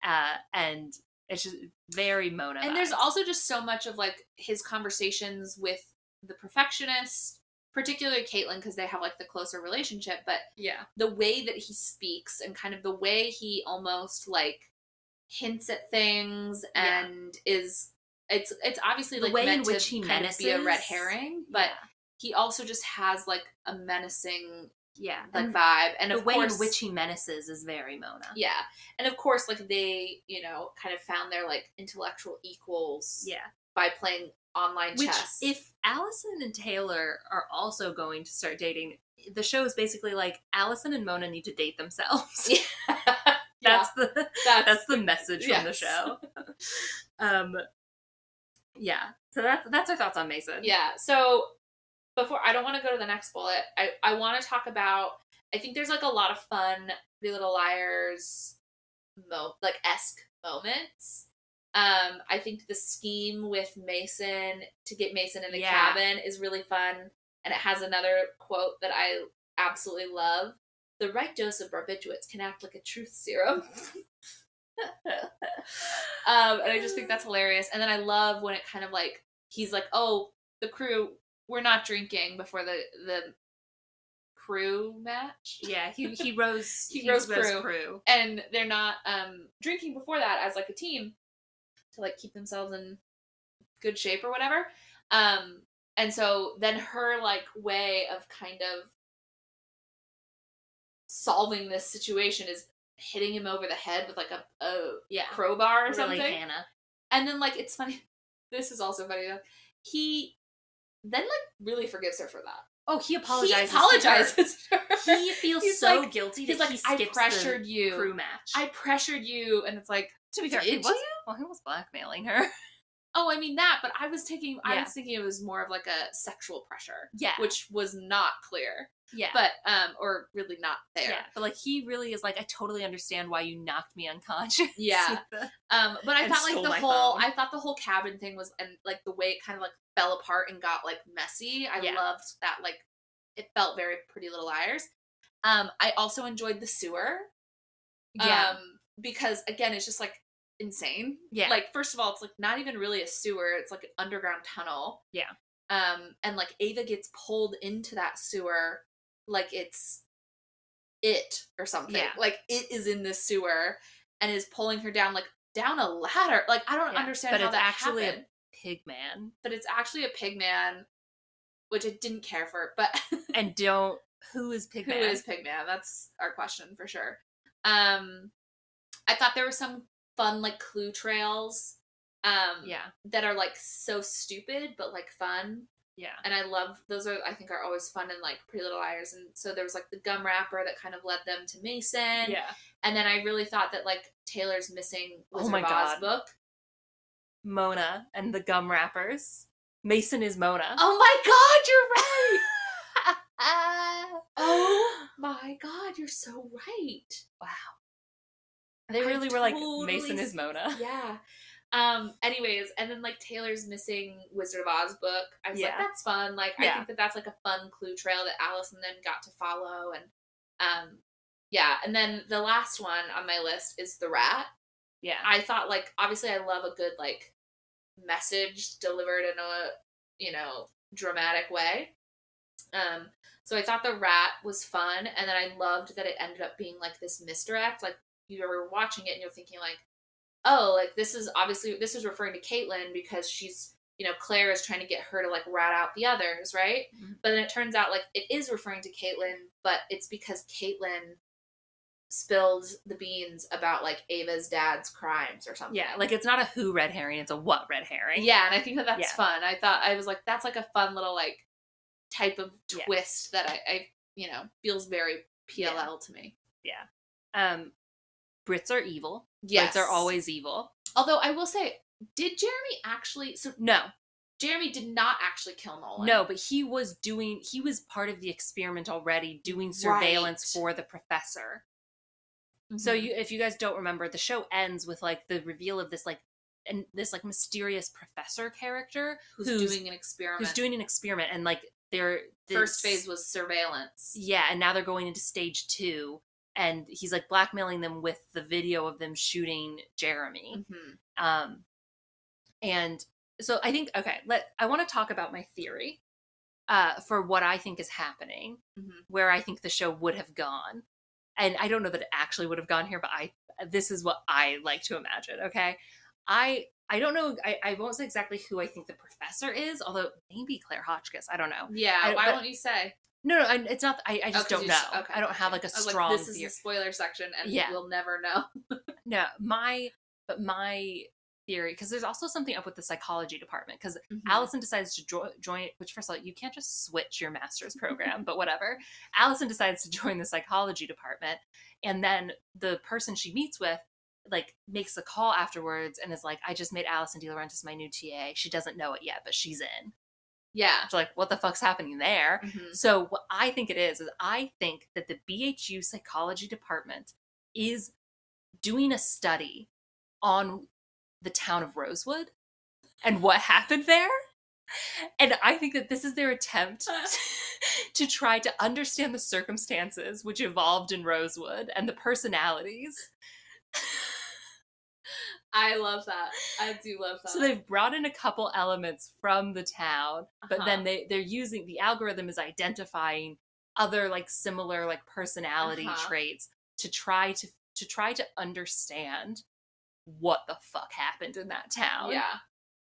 Uh, and it's just very Mona. And there's also just so much of like his conversations with the perfectionist, particularly Caitlin, because they have like the closer relationship, but yeah, the way that he speaks and kind of the way he almost like hints at things Yeah. and is it's it's obviously The like way in which to he kind of be a red herring, but yeah. he also just has like a menacing yeah, like and vibe, and the of way course, in which he menaces is very Mona. yeah, and of course, like they you know kind of found their like intellectual equals yeah. by playing online Which, chess. if Alison and Taylor are also going to start dating, the show is basically like Alison and Mona need to date themselves. (laughs) yeah, (laughs) That's the that's, that's the message from the show. (laughs) um, yeah. So that's that's our thoughts on Mason. Yeah. So before I don't want to go to the next bullet. I I want to talk about. I think there's like a lot of fun Three Little Liars, mo like esque moments. Um, I think the scheme with Mason to get Mason in the Yeah. cabin is really fun, and it has another quote that I absolutely love. The right dose of barbiturates can act like a truth serum. (laughs) um, and I just think that's hilarious. And then I love when it kind of like he's like, "Oh, the crew, we're not drinking before the the crew match." Yeah, he he rose (laughs) He rose crew. crew. and they're not um drinking before that as like a team to like keep themselves in good shape or whatever um and so then her like way of kind of solving this situation is hitting him over the head with like a, a Yeah, crowbar or really something Hannah. and then like it's funny (laughs) this is also funny though he then like really forgives her for that Oh, he apologizes. he apologizes to her. He feels He's so like- guilty he's like he i pressured you crew match. I pressured you, and it's like, to be fair, he Did was you? well, he was blackmailing her. (laughs) oh, I mean that, but I was taking, I Yeah. was thinking it was more of like a sexual pressure, Yeah, which was not clear, yeah, but um, or really not there. yeah, but like he really is like, I totally understand why you knocked me unconscious. (laughs) Yeah. Um, but I And thought like stole the my whole, phone. I thought the whole cabin thing was, and like the way it kind of like fell apart and got like messy. I Yeah. loved that. Like, it felt very Pretty Little Liars. Um, I also enjoyed the sewer. yeah, Um, because again, it's just like insane. yeah, Like, first of all, it's like not even really a sewer, it's like an underground tunnel. Yeah. Um, and like Ava gets pulled into that sewer like it's it or something. Yeah. Like it is in this sewer and is pulling her down like down a ladder. Like I don't Yeah, understand but how it's that actually a pig man. But it's actually a pig man, which I didn't care for, but (laughs) And don't who is pig Who man? is Pigman? That's our question for sure. Um, I thought there were some fun like clue trails. Um, yeah, that are like so stupid but like fun, yeah, and I love those. Are I think are always fun and like Pretty Little Liars, and so there was like the gum wrapper that kind of led them to Mason. yeah. and then I really thought that like Taylor's missing Oh Wizard my of Oz God. book. Mona and the gum wrappers. Mason is Mona. Oh my God, you're right. (laughs) (laughs) oh my God, you're so right. wow. They I really were like Mason is Mona. (laughs) Yeah. Um. Anyways, and then like Taylor's missing Wizard of Oz book. I was like, that's fun. Like, I think that that's like a fun clue trail that Alison then got to follow, and um, yeah. And then the last one on my list is the rat. Yeah. I thought like obviously I love a good like message delivered in a you know dramatic way. Um, so I thought the rat was fun, and then I loved that it ended up being like this misdirect. Like you were watching it and you're thinking like, oh, like this is obviously this is referring to Caitlin because she's you know Claire is trying to get her to like rat out the others, right? Mhm. But then it turns out like it is referring to Caitlin, but it's because Caitlin spilled the beans about like Ava's dad's crimes or something. Yeah, like it's not a who red herring, it's a what red herring. Yeah, and I think that that's Yeah. fun. I thought I was like, that's like a fun little like type of Yeah. twist that I, I you know feels very PLL to me. Yeah. Um, Brits are evil. Yes, Brits are always evil. Although I will say, did Jeremy actually? So No, Jeremy did not actually kill Nolan. no, but he was doing. He was part of the experiment already, doing surveillance Right. for the professor. So Mhm. you, if you guys don't remember, the show ends with like the reveal of this like and this like mysterious professor character who's, who's- doing an experiment? who's doing an experiment and like they're First phase was surveillance. Yeah, and now they're going into stage two, and he's like blackmailing them with the video of them shooting Jeremy. Mhm. Um, and so I think okay, let I want to talk about my theory, uh, for what I think is happening, Mhm. where I think the show would have gone, and I don't know that it actually would have gone here, but I this is what I like to imagine. Okay, I. I don't know. I, I won't say exactly who I think the professor is, although maybe Claire Hotchkiss. I don't know. Yeah, I- why but- won't you say? No, no, I, it's not. I, I Oh, don't you know. just- okay, I don't have like a strong. this is theory. the spoiler section, and Yeah. we'll never know. (laughs) No, my but my theory because there's also something up with the psychology department because Mhm. Alison decides to jo- join. Which first of all, you can't just switch your master's (laughs) program, but whatever. Alison decides to join the psychology department, and then the person she meets with like makes a call afterwards and is like, "I just made Alison DiLaurentis my new TA. She doesn't know it yet, but she's in." Yeah. It's like, what the fuck's happening there? Mhm. So what I think it is is I think that the BHU psychology department is doing a study on the town of Rosewood and what happened there. And I think that this is their attempt (laughs) to try to understand the circumstances which evolved in Rosewood and the personalities. I love that. I do love that. So they've brought in a couple elements from the town, but then Uh-huh. they they're using the algorithm is identifying other like similar like personality Uh-huh. traits to try to to try to understand what the fuck happened in that town. yeah.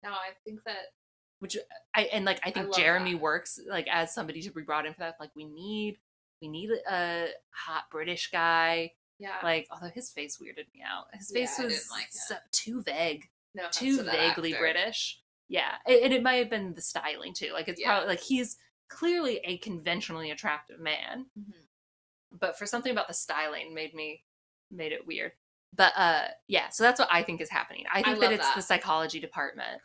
No, I think that Which I and like I think love Jeremy that. works like as somebody to be brought in for that. Like we need we need a hot British guy. Yeah. Like although his face weirded me out. His face I was like so, too vague. no too to vaguely actor. British. Yeah, and it might have been the styling too. Like it's Yeah. probably like he's clearly a conventionally attractive man, Mhm. but for something about the styling made me made it weird. But uh yeah, so that's what I think is happening. I think that it's that. the psychology department.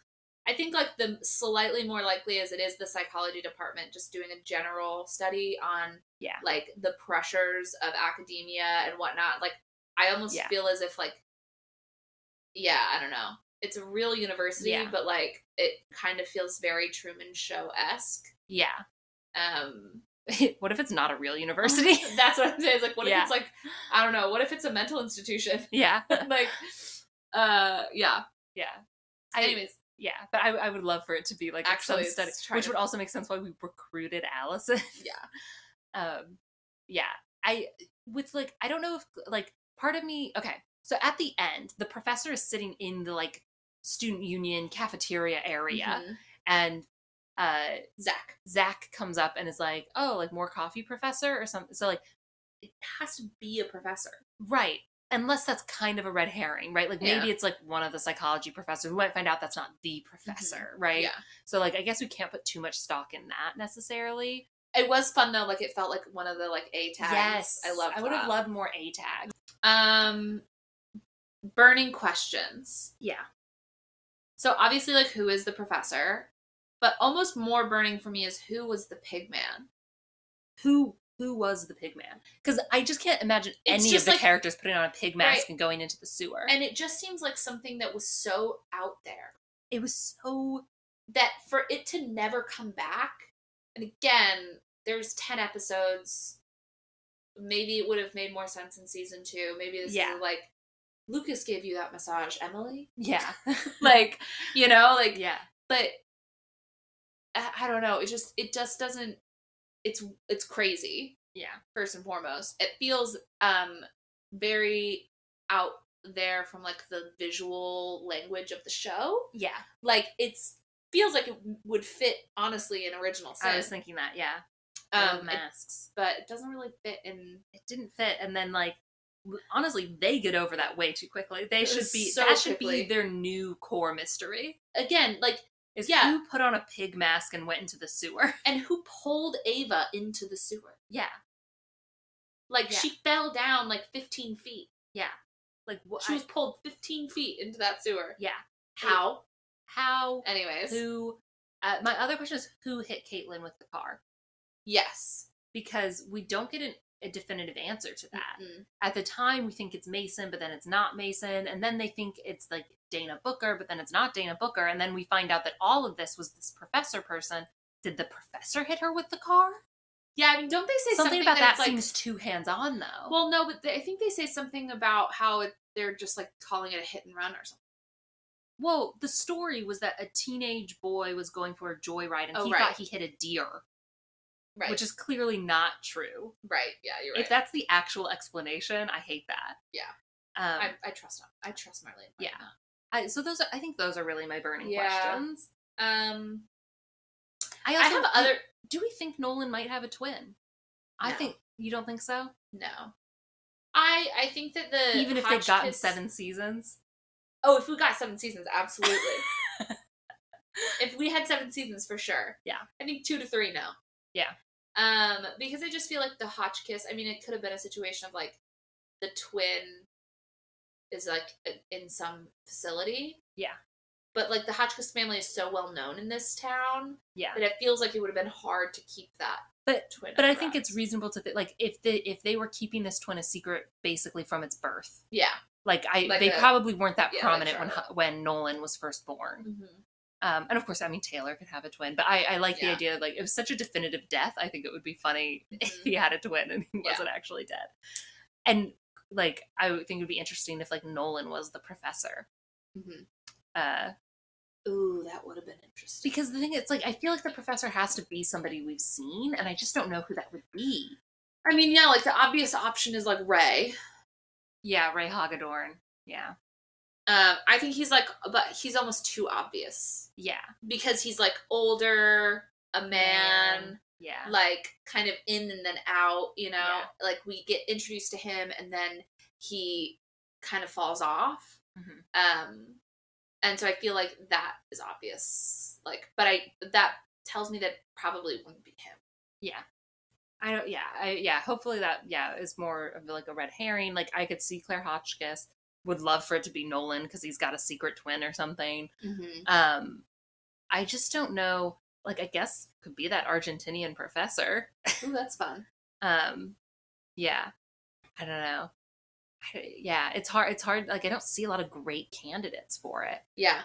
I think like the slightly more likely is it is the psychology department just doing a general study on Yeah. like the pressures of academia and whatnot. Like I almost Yeah. feel as if like yeah, I don't know. It's a real university, Yeah. but like it kind of feels very Truman Show esque. Yeah. Um (laughs) what if it's not a real (laughs) university? that's what I'm saying. It's like what Yeah. if it's like I don't know, what if it's a mental institution? yeah. (laughs) like uh yeah. Yeah. Anyways, yeah, but I, I would love for it to be like Actually, some study, which to- would also make sense why we recruited Alison. (laughs) yeah. um yeah i with like i don't know if like part of me okay so at the end the professor is sitting in the like student union cafeteria area Mhm. and uh Zach. zach comes up and is like oh like more coffee professor or something so like It has to be a professor. right unless that's kind of a red herring right like maybe Yeah. it's like one of the psychology professors we might find out that's not the professor right Mm-hmm. Yeah. so like i guess we can't put too much stock in that necessarily It was fun though. Like it felt like one of the like A tags. yes I love. i would have loved more a tags Um, burning questions. yeah So obviously, like who is the professor? But almost more burning for me is who was the pig man. who who was the pig man because i just can't imagine It's any of the like- characters putting on a pig mask Right. and going into the sewer And it just seems like something that was so out there it was so that for it to never come back. And again, there's ten episodes. Maybe it would have made more sense in season two. Maybe this Yeah. is like Lucas gave you that massage, Emily. Yeah. (laughs) (laughs) like, you know, like yeah. but I, I don't know. It just it just doesn't. It's it's crazy. Yeah. First and foremost, it feels um very out there from like the visual language of the show. Yeah. Like it's feels like it would fit honestly in original sin. I was thinking that, yeah. um, Um, it- masks. but it doesn't really fit in. It didn't fit. And then, like, honestly, they get over that way too quickly. They should be, So that should quickly. be their new core mystery. Again, like Is Yeah. who put on a pig mask and went into the sewer? (laughs) and who pulled Ava into the sewer? yeah. Like Yeah. she fell down like 15 feet. Yeah. Like, what? She was pulled 15 feet into that sewer. yeah. How? How? Anyways, Who? Uh, my other question is who hit Caitlin with the car? yes. Because we don't get an, a definitive answer to that. Mm-mm. At the time, we think it's Mason, but then it's not Mason. And then they think it's like Dana Booker, but then it's not Dana Booker. And then we find out that all of this was this professor person. Did the professor hit her with the car? Yeah, I mean, don't they say something, something, about that like, seems too hands on, though. Well, no, but they, I think they say something about how it, they're just like calling it a hit and run or something. Well, the story was that a teenage boy was going for a joyride and Oh, he right. thought he hit a deer, Right. which is clearly not true. right. Yeah, you're right. If that's the actual explanation, I hate that. Yeah. Um, I, I trust I trust Marlene. Yeah. I, so those are, I think those are really my burning Yeah. questions. Um, I I also have other. Do we think Nolan might have a twin? I think you don't think so. No. I I think that the Even if they've gotten Hotchkiss- seven seasons. Oh, if we got seven seasons, absolutely. (laughs) if we had seven seasons, for sure. Yeah. I think two to three now. Yeah. Um, because I just feel like the Hotchkiss. I mean, it could have been a situation of like the twin is like in some facility. Yeah. But like the Hotchkiss family is so well known in this town Yeah. that it feels like it would have been hard to keep that But twin. but I think it's reasonable to think like if they if they were keeping this twin a secret basically from its birth. yeah. Like I Like they a- probably weren't that yeah, like prominent when when Nolan was first born. Mm-hmm. Um, and of course, I mean Taylor could have a twin, but I, I like the Yeah. idea like it was such a definitive death. I think it would be funny if Mhm. he had a twin and he Yeah. wasn't actually dead. And like I would think it would be interesting if like Nolan was the professor. Mm-hmm. Uh, Ooh, that would have been interesting. because the thing is, like, I feel like the professor has to be somebody we've seen, and I just don't know who that would be. I mean, yeah, like the obvious option is like Ray. Yeah, Ray Hagedorn. Yeah, Um, I think he's like, but he's almost too obvious yeah, because he's like older, a man, yeah, like kind of in and then out. You know, Yeah. like we get introduced to him and then he kind of falls off. Mhm. Um, and so I feel like that is obvious. Like, but I that tells me that probably wouldn't be him. yeah. I don't. Yeah, I yeah. Hopefully that yeah is more of like a red herring. Like I could see Claire Hotchkiss. Would love for it to be Nolan because he's got a secret twin or something. Mm-hmm. Um, I just don't know. Like I guess could be that Argentinian professor. Ooh, that's fun. (laughs) um yeah i don't know I- yeah it's hard it's hard like i don't see a lot of great candidates for it Yeah.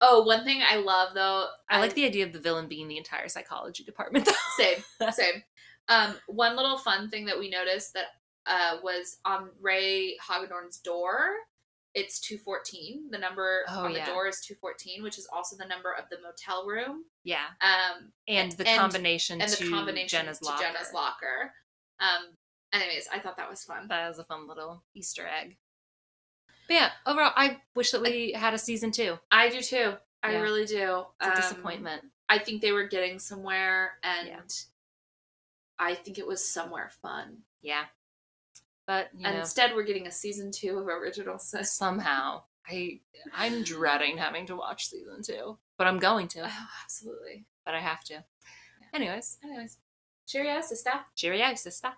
Oh, one thing I love though, i like the idea of the villain being the entire psychology department (laughs) though same (laughs) same um one little fun thing that we noticed that uh was on ray hagedorn's door it's 214 the number Oh, on the door is 214 which is also the number of the motel room. Yeah. Um and the And- combination and the to combination jenna's to locker. Jenna's locker. Um anyways i thought that was fun. That was a fun little easter egg. But yeah overall i wish that we had a season two. I do too. I Yeah. really do. It's a Um, disappointment. I think they were getting somewhere and Yeah. i think it was somewhere fun. Yeah but instead we're getting a season two of original sin. Somehow. I i'm dreading having to watch season two but i'm going to. Oh absolutely. But i have to. Anyways. Anyways. Cheerio sister. Cheerio sister